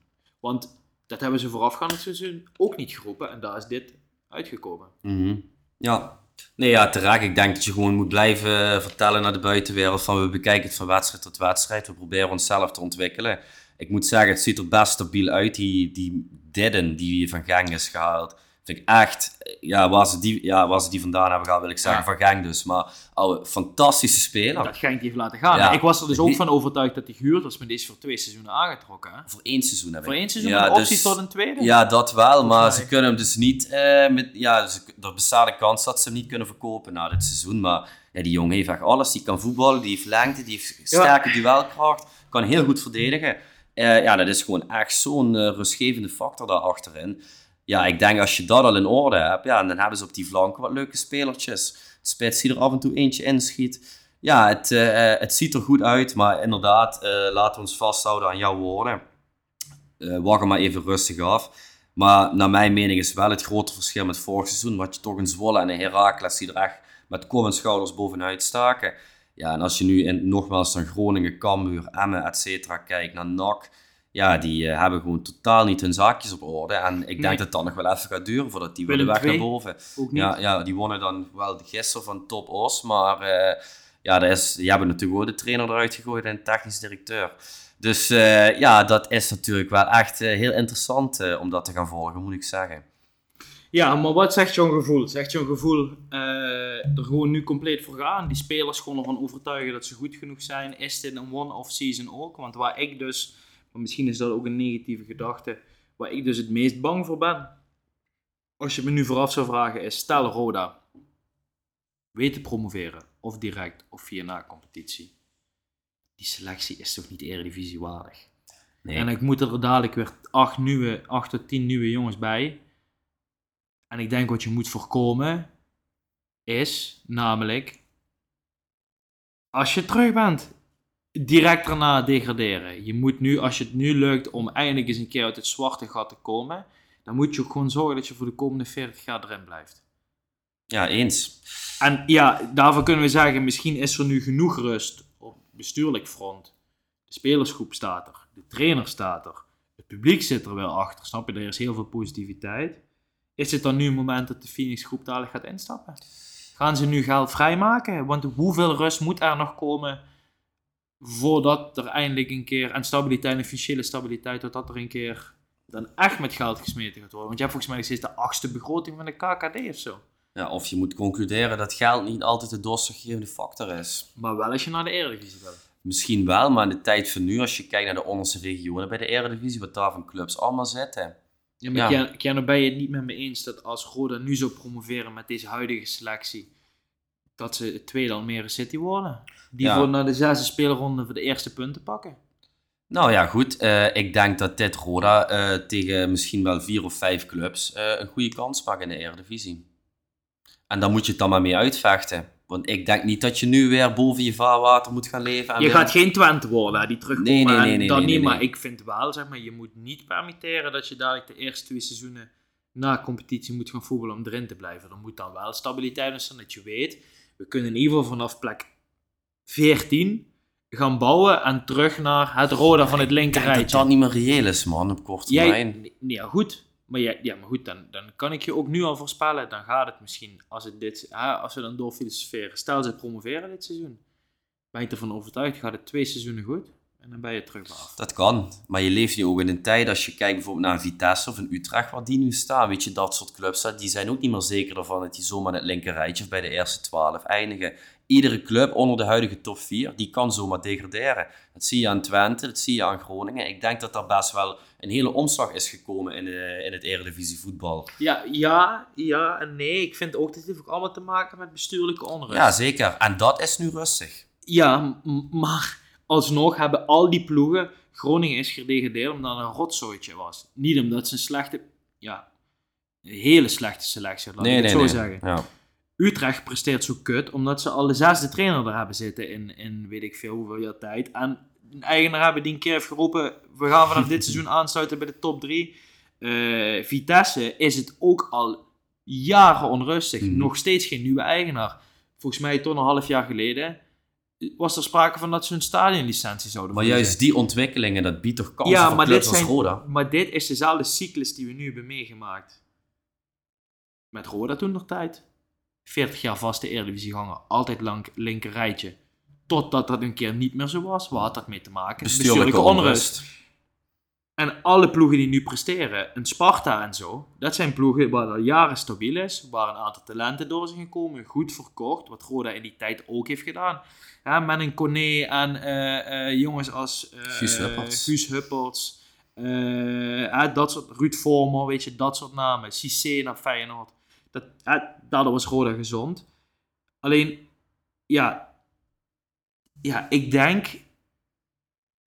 Want dat hebben ze voorafgaand het seizoen ook niet geroepen. En daar is dit uitgekomen. Mhm. Ja. Nee, ja, terecht. Ik denk dat je gewoon moet blijven vertellen naar de buitenwereld van we bekijken het van wedstrijd tot wedstrijd. We proberen onszelf te ontwikkelen. Ik moet zeggen, het ziet er best stabiel uit. Die, die Didden die van Genk is gehaald. Vind ik echt, ja, waar ze die, ja, waar ze die vandaan hebben gehaald, wil ik zeggen, Ja. van Genk dus. Maar ouwe, fantastische speler. Dat Genk die heeft laten gaan. Ja. Ik was er dus ook van overtuigd dat hij gehuurd was, maar is voor twee seizoenen aangetrokken. Hè? Voor één seizoen heb ik. Voor één seizoen ja, een optie dus- tot een tweede? Ja, dat wel, maar mij. ze kunnen hem dus niet. eh, met, ja, ze, er bestaat een kans dat ze hem niet kunnen verkopen na dit seizoen. Maar ja, die jongen heeft echt alles. Die kan voetballen, die heeft lengte, die heeft sterke duelkracht, kan heel goed verdedigen. Eh, ja, dat is gewoon echt zo'n eh, rustgevende factor daar achterin. Ja, ik denk als je dat al in orde hebt, ja, dan hebben ze op die flanken wat leuke spelertjes. Spits die er af en toe eentje inschiet. Ja, het, eh, het ziet er goed uit, maar inderdaad, laten we ons vasthouden aan jouw woorden. Wacht maar even rustig af. Maar naar mijn mening is wel het grote verschil met vorig seizoen. Wat je toch een Zwolle en een Heracles die er echt met kop en schouders bovenuit staken. Ja, en als je nu in, nogmaals naar Groningen, Cambuur, Emmen, et cetera kijkt, naar NAC. Ja, die eh, hebben gewoon totaal niet hun zaakjes op orde. En ik denk Nee. dat dat nog wel even gaat duren voordat die willen weg naar boven. Ook niet. Ja, ja, die wonnen dan wel gisteren van Top Os. Maar eh, ja, is, die hebben natuurlijk ook de trainer eruit gegooid en technisch directeur. Dus eh, ja, dat is natuurlijk wel echt heel interessant om dat te gaan volgen, moet ik zeggen. Ja, maar wat zegt jouw gevoel? Zegt jouw gevoel eh, er gewoon nu compleet voor gaan? Die spelers gewoon ervan overtuigen dat ze goed genoeg zijn? Is dit een one-off season ook? Want waar ik dus, maar misschien is dat ook een negatieve gedachte, waar ik dus het meest bang voor ben, als je me nu vooraf zou vragen, is stel Roda weet te promoveren, of direct, of via na-competitie. Die selectie is toch niet eredivisiewaardig? Nee. En ik moet er dadelijk weer acht, nieuwe, acht tot tien nieuwe jongens bij. En ik denk wat je moet voorkomen is namelijk als je terug bent, direct daarna degraderen. Je moet nu, als je het nu lukt om eindelijk eens een keer uit het zwarte gat te komen, dan moet je ook gewoon zorgen dat je voor de komende 40 jaar erin blijft. Ja, eens. En ja, daarvoor kunnen we zeggen, misschien is er nu genoeg rust op bestuurlijk front. De spelersgroep staat er, de trainer staat er, het publiek zit er wel achter, snap je? Er is heel veel positiviteit. Is het dan nu een moment dat de Phoenix groep dadelijk gaat instappen? Gaan ze nu geld vrijmaken? Want hoeveel rust moet er nog komen voordat er eindelijk een keer, en stabiliteit en financiële stabiliteit, dat er een keer dan echt met geld gesmeten gaat worden? Want je hebt volgens mij nog steeds de achtste begroting van de KKD of zo. Ja, of je moet concluderen dat geld niet altijd de doorslaggevende factor is. Maar wel als je naar de Eredivisie wil. Misschien wel, maar in de tijd van nu, als je kijkt naar de onderste regionen bij de Eredivisie, wat daar van clubs allemaal zitten. Ja, maar Ja. Keanu, ben je het niet met me eens dat als Roda nu zou promoveren met deze huidige selectie, dat ze het tweede Almere City worden? Die Ja. voor naar de zesde speelronde voor de eerste punten pakken. Nou ja, goed. eh, ik denk dat dit Roda eh, tegen misschien wel vier of vijf clubs eh, een goede kans maakt in de Eredivisie. En daar moet je het dan maar mee uitvechten. Want ik denk niet dat je nu weer boven je vaarwater moet gaan leven. En Je weer- gaat geen Twente worden, die terugkomen. Nee, nee, nee, nee, nee, niet, maar ik vind wel, zeg maar, je moet niet permitteren dat je dadelijk de eerste twee seizoenen na competitie moet gaan voetballen om erin te blijven. Er moet dan wel stabiliteit zijn, dat je weet, we kunnen in ieder geval vanaf plek 14 gaan bouwen en terug naar het Roda van het Ik linker denk dat dat niet meer reëel is, man, op korte termijn. nee, ja, goed. Maar, ja, ja, maar goed, dan, dan kan ik je ook nu al voorspellen. Dan gaat het misschien, als, het dit, hè, als we dan door filosoferen. Stel ze promoveren dit seizoen. Ben ik ervan overtuigd, gaat het twee seizoenen goed. En dan ben je terug. Dat kan. Maar je leeft nu ook in een tijd, als je kijkt bijvoorbeeld naar Vitesse of een Utrecht, waar die nu staan. Weet je, dat soort clubs, die zijn ook niet meer zeker ervan dat die zomaar het linker rijtje of bij de eerste twaalf eindigen. Iedere club onder de huidige top 4, die kan zomaar degraderen. Dat zie je aan Twente, dat zie je aan Groningen. Ik denk dat er best wel een hele omslag is gekomen in, de, in het Eredivisie voetbal. Ja, ja, ja en nee. Ik vind ook dat heeft ook allemaal te maken met bestuurlijke onrust. Ja, zeker. En dat is nu rustig. Ja, maar alsnog hebben al die ploegen... Groningen is gedegradeerd omdat het een rotzooitje was. Niet omdat ze een slechte... Ja, een hele slechte selectie had, laat ik het zo zeggen. Ja. Utrecht presteert zo kut, omdat ze al de zesde trainer er hebben zitten in, in weet ik veel hoeveel jaar tijd. En een eigenaar hebben die een keer heeft geroepen, we gaan vanaf dit seizoen aansluiten bij de top 3. Vitesse is het ook al jaren onrustig. Mhm. Nog steeds geen nieuwe eigenaar. Volgens mij toch een half jaar geleden was er sprake van dat ze hun stadionlicentie zouden Maar juist die ontwikkelingen, dat biedt toch kansen Ja, voor maar dit als zijn- Roda? Maar dit is dezelfde cyclus die we nu hebben meegemaakt. Met Roda toen nog tijd. 40 jaar vaste Eredivisie gangen. Altijd lang linker rijtje. Totdat dat een keer niet meer zo was. Waar had dat mee te maken? Bestuurlijke onrust. En alle ploegen die nu presteren, een Sparta en zo, dat zijn ploegen waar al jaren stabiel is, waar een aantal talenten door zijn gekomen, goed verkocht, wat Roda in die tijd ook heeft gedaan. Ja, met een Kone en eh, eh, jongens als eh, Guus Hupperts. Dat soort, Ruud Vormer, weet je, dat soort namen. Cissé naar Feyenoord. Dat, daardoor was Roda gezond. Alleen, ja, ja, ik denk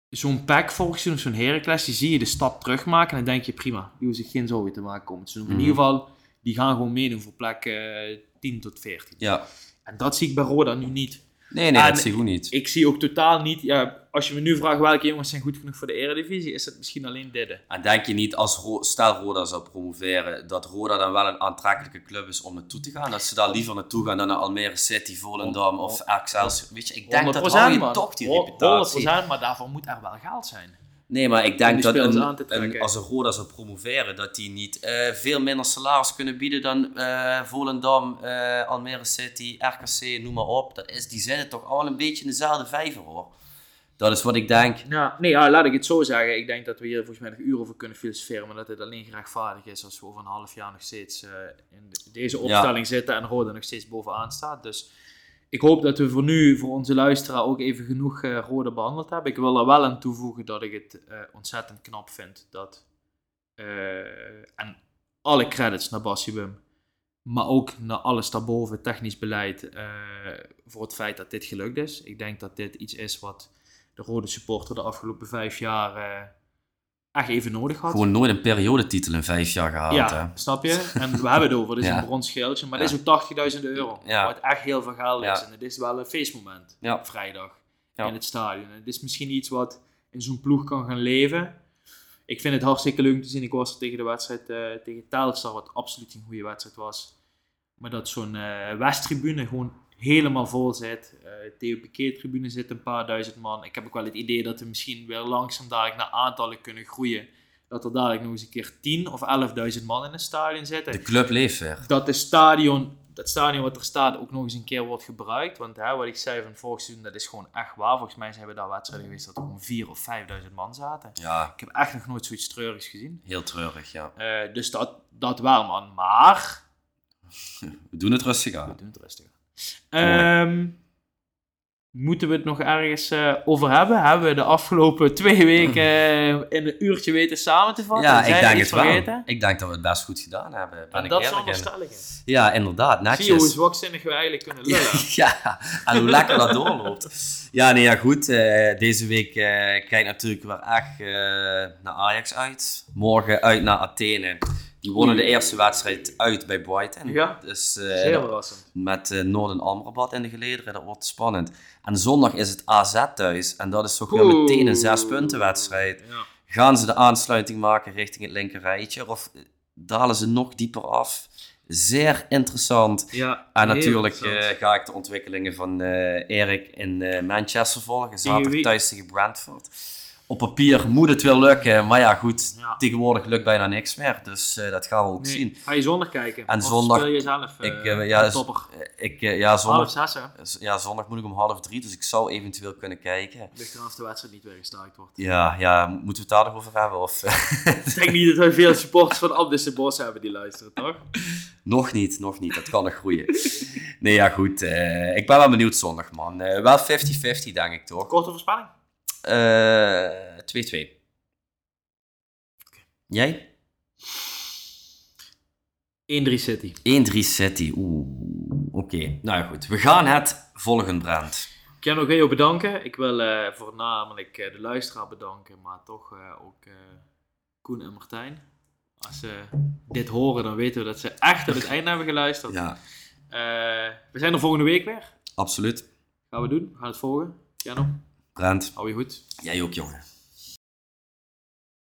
zo'n pack volgens je, zo'n Heracles, die zie je de stap terugmaken en dan denk je prima, die hoeven zich geen zorgen te maken komend seizoen. In Mhm. ieder geval, die gaan gewoon meedoen voor plek eh 10 tot 14. Ja. En dat zie ik bij Roda nu niet. Nee, nee, En dat zie ik ook niet. Ik zie ook totaal niet, ja, als je me nu vraagt welke jongens zijn goed genoeg voor de Eredivisie, is het misschien alleen dit. En denk je niet, als Ro stel Roda zou promoveren, dat Roda dan wel een aantrekkelijke club is om naartoe te gaan? Dat ze daar liever naartoe gaan dan naar Almere City, Volendam of Excelsior. Weet je, ik denk dat hou je toch die 100%, reputatie. maar daarvoor moet er wel geld zijn. Nee, maar ik denk dat een, een- als een Roda zou promoveren, dat die niet eh, veel minder salaris kunnen bieden dan eh, Volendam, eh, Almere City, RKC, noem maar op. Dat is, die zitten toch allemaal een beetje in dezelfde vijver hoor. Dat is wat ik denk. Ja, nee, ja, laat ik het zo zeggen. Ik denk dat we hier volgens mij nog uren over kunnen filosoferen, maar dat het alleen gerechtvaardigd is als we over een half jaar nog steeds eh, in de- deze opstelling zitten en Roda nog steeds bovenaan staat. Dus ik hoop dat we voor nu, voor onze luisteraar, ook even genoeg eh Roda behandeld hebben. Ik wil er wel aan toevoegen dat ik het eh, ontzettend knap vind dat, en alle credits naar Bassi Wim, maar ook naar alles daarboven, technisch beleid, voor het feit dat dit gelukt is. Ik denk dat dit iets is wat de rode supporter de afgelopen vijf jaar eh, echt even nodig had. Gewoon nooit een periodetitel in vijf jaar gehaald. ja, Hè? snap je? En we hebben het over, dit is Ja. een brons geldje, maar Ja. dit is ook 80.000 euro. Ja. Wat echt heel veel geld is. En het is wel een feestmoment, Ja. vrijdag, in het stadion. En het is misschien iets wat in zo'n ploeg kan gaan leven. Ik vind het hartstikke leuk om te zien. Ik was er tegen de wedstrijd eh, tegen Telstar, wat absoluut een goede wedstrijd was. Maar dat zo'n eh Westtribune gewoon helemaal vol zit. Eh Theo Piquet-tribune zit een paar duizend man. Ik heb ook wel het idee dat we misschien weer langzaam dadelijk naar aantallen kunnen groeien. Dat er dadelijk nog eens een keer 10 of 11.000 man in het stadion zitten De club leeft weer. dat de stadion, dat stadion wat er staat ook nog eens een keer wordt gebruikt. Want hè, wat ik zei van vorig seizoen, dat is gewoon echt waar. Volgens mij zijn we daar wedstrijden geweest dat er gewoon 4 of 5.000 man zaten. Ja, Ik heb echt nog nooit zoiets treurigs gezien. heel treurig, ja. Eh, dus dat, dat wel man. Maar, We doen het rustig we aan. doen het rustig. Ehm, moeten we het nog ergens eh, over hebben? Hebben we de afgelopen twee weken eh, in een uurtje weten samen te vatten? Ja, Zijn ik we denk het wel. vergeten? Ik denk dat we het best goed gedaan hebben. Ben En ik dat eerlijk zonder in. stellingen. Ja, inderdaad, Zie je hoe netjes. zwakzinnig we eigenlijk kunnen lullen? Ja, en hoe lekker dat doorloopt. Ja, nee, ja, goed. eh, deze week eh kijk natuurlijk weer echt eh, naar Ajax uit. Morgen uit naar Athene. Die wonnen de eerste wedstrijd uit bij Brighton. Ja. Dus eh, Zeer verrassend. met eh Noorden Amrabat in de gelederen, dat wordt spannend. En zondag is het AZ thuis. En dat is toch weer meteen een zes punten wedstrijd. Ja. Gaan ze de aansluiting maken richting het linkerrijtje? Of eh, dalen ze nog dieper af? Zeer interessant. Ja, En natuurlijk ga ik de ontwikkelingen van Erik in Manchester volgen. Zaterdag thuis tegen Brentford. Op papier moet het wel lukken, maar ja goed, Ja. tegenwoordig lukt bijna niks meer. Dus eh, dat gaan we ook Nee. zien. Ga je zondag kijken? En Of zondag- speel je zelf ik, eh, ja, topper? Ik, ja, Half zondag, zes, hè? ja, zondag moet ik om half drie, dus ik zou eventueel kunnen kijken. Ligt eraan of de wedstrijd niet weer gestaakt wordt. Ja, ja moeten we het daar nog over hebben? Of, Ik denk niet dat we veel supporters van Abdus de Bos hebben die luisteren, toch? nog niet, nog niet. Dat kan nog groeien. Nee, ja goed. ik ben wel benieuwd zondag, man. Wel 50-50, denk ik, toch? Korte voorspelling? Eh, 2-2. Jij? 1-3 City. 1-3 City. Oeh, oké. Nou ja, goed. We gaan het volgen, Brand. Ik kan nog heel bedanken. Ik wil eh, voornamelijk eh, de luisteraar bedanken, maar toch eh, ook eh, Koen en Martijn. Als ze dit horen, dan weten we dat ze echt tot het einde hebben geluisterd. Ja, Eh, we zijn er volgende week weer. absoluut. Gaan we doen. We gaan het volgen. Jano, Brand, hou je goed. jij ook, jongen.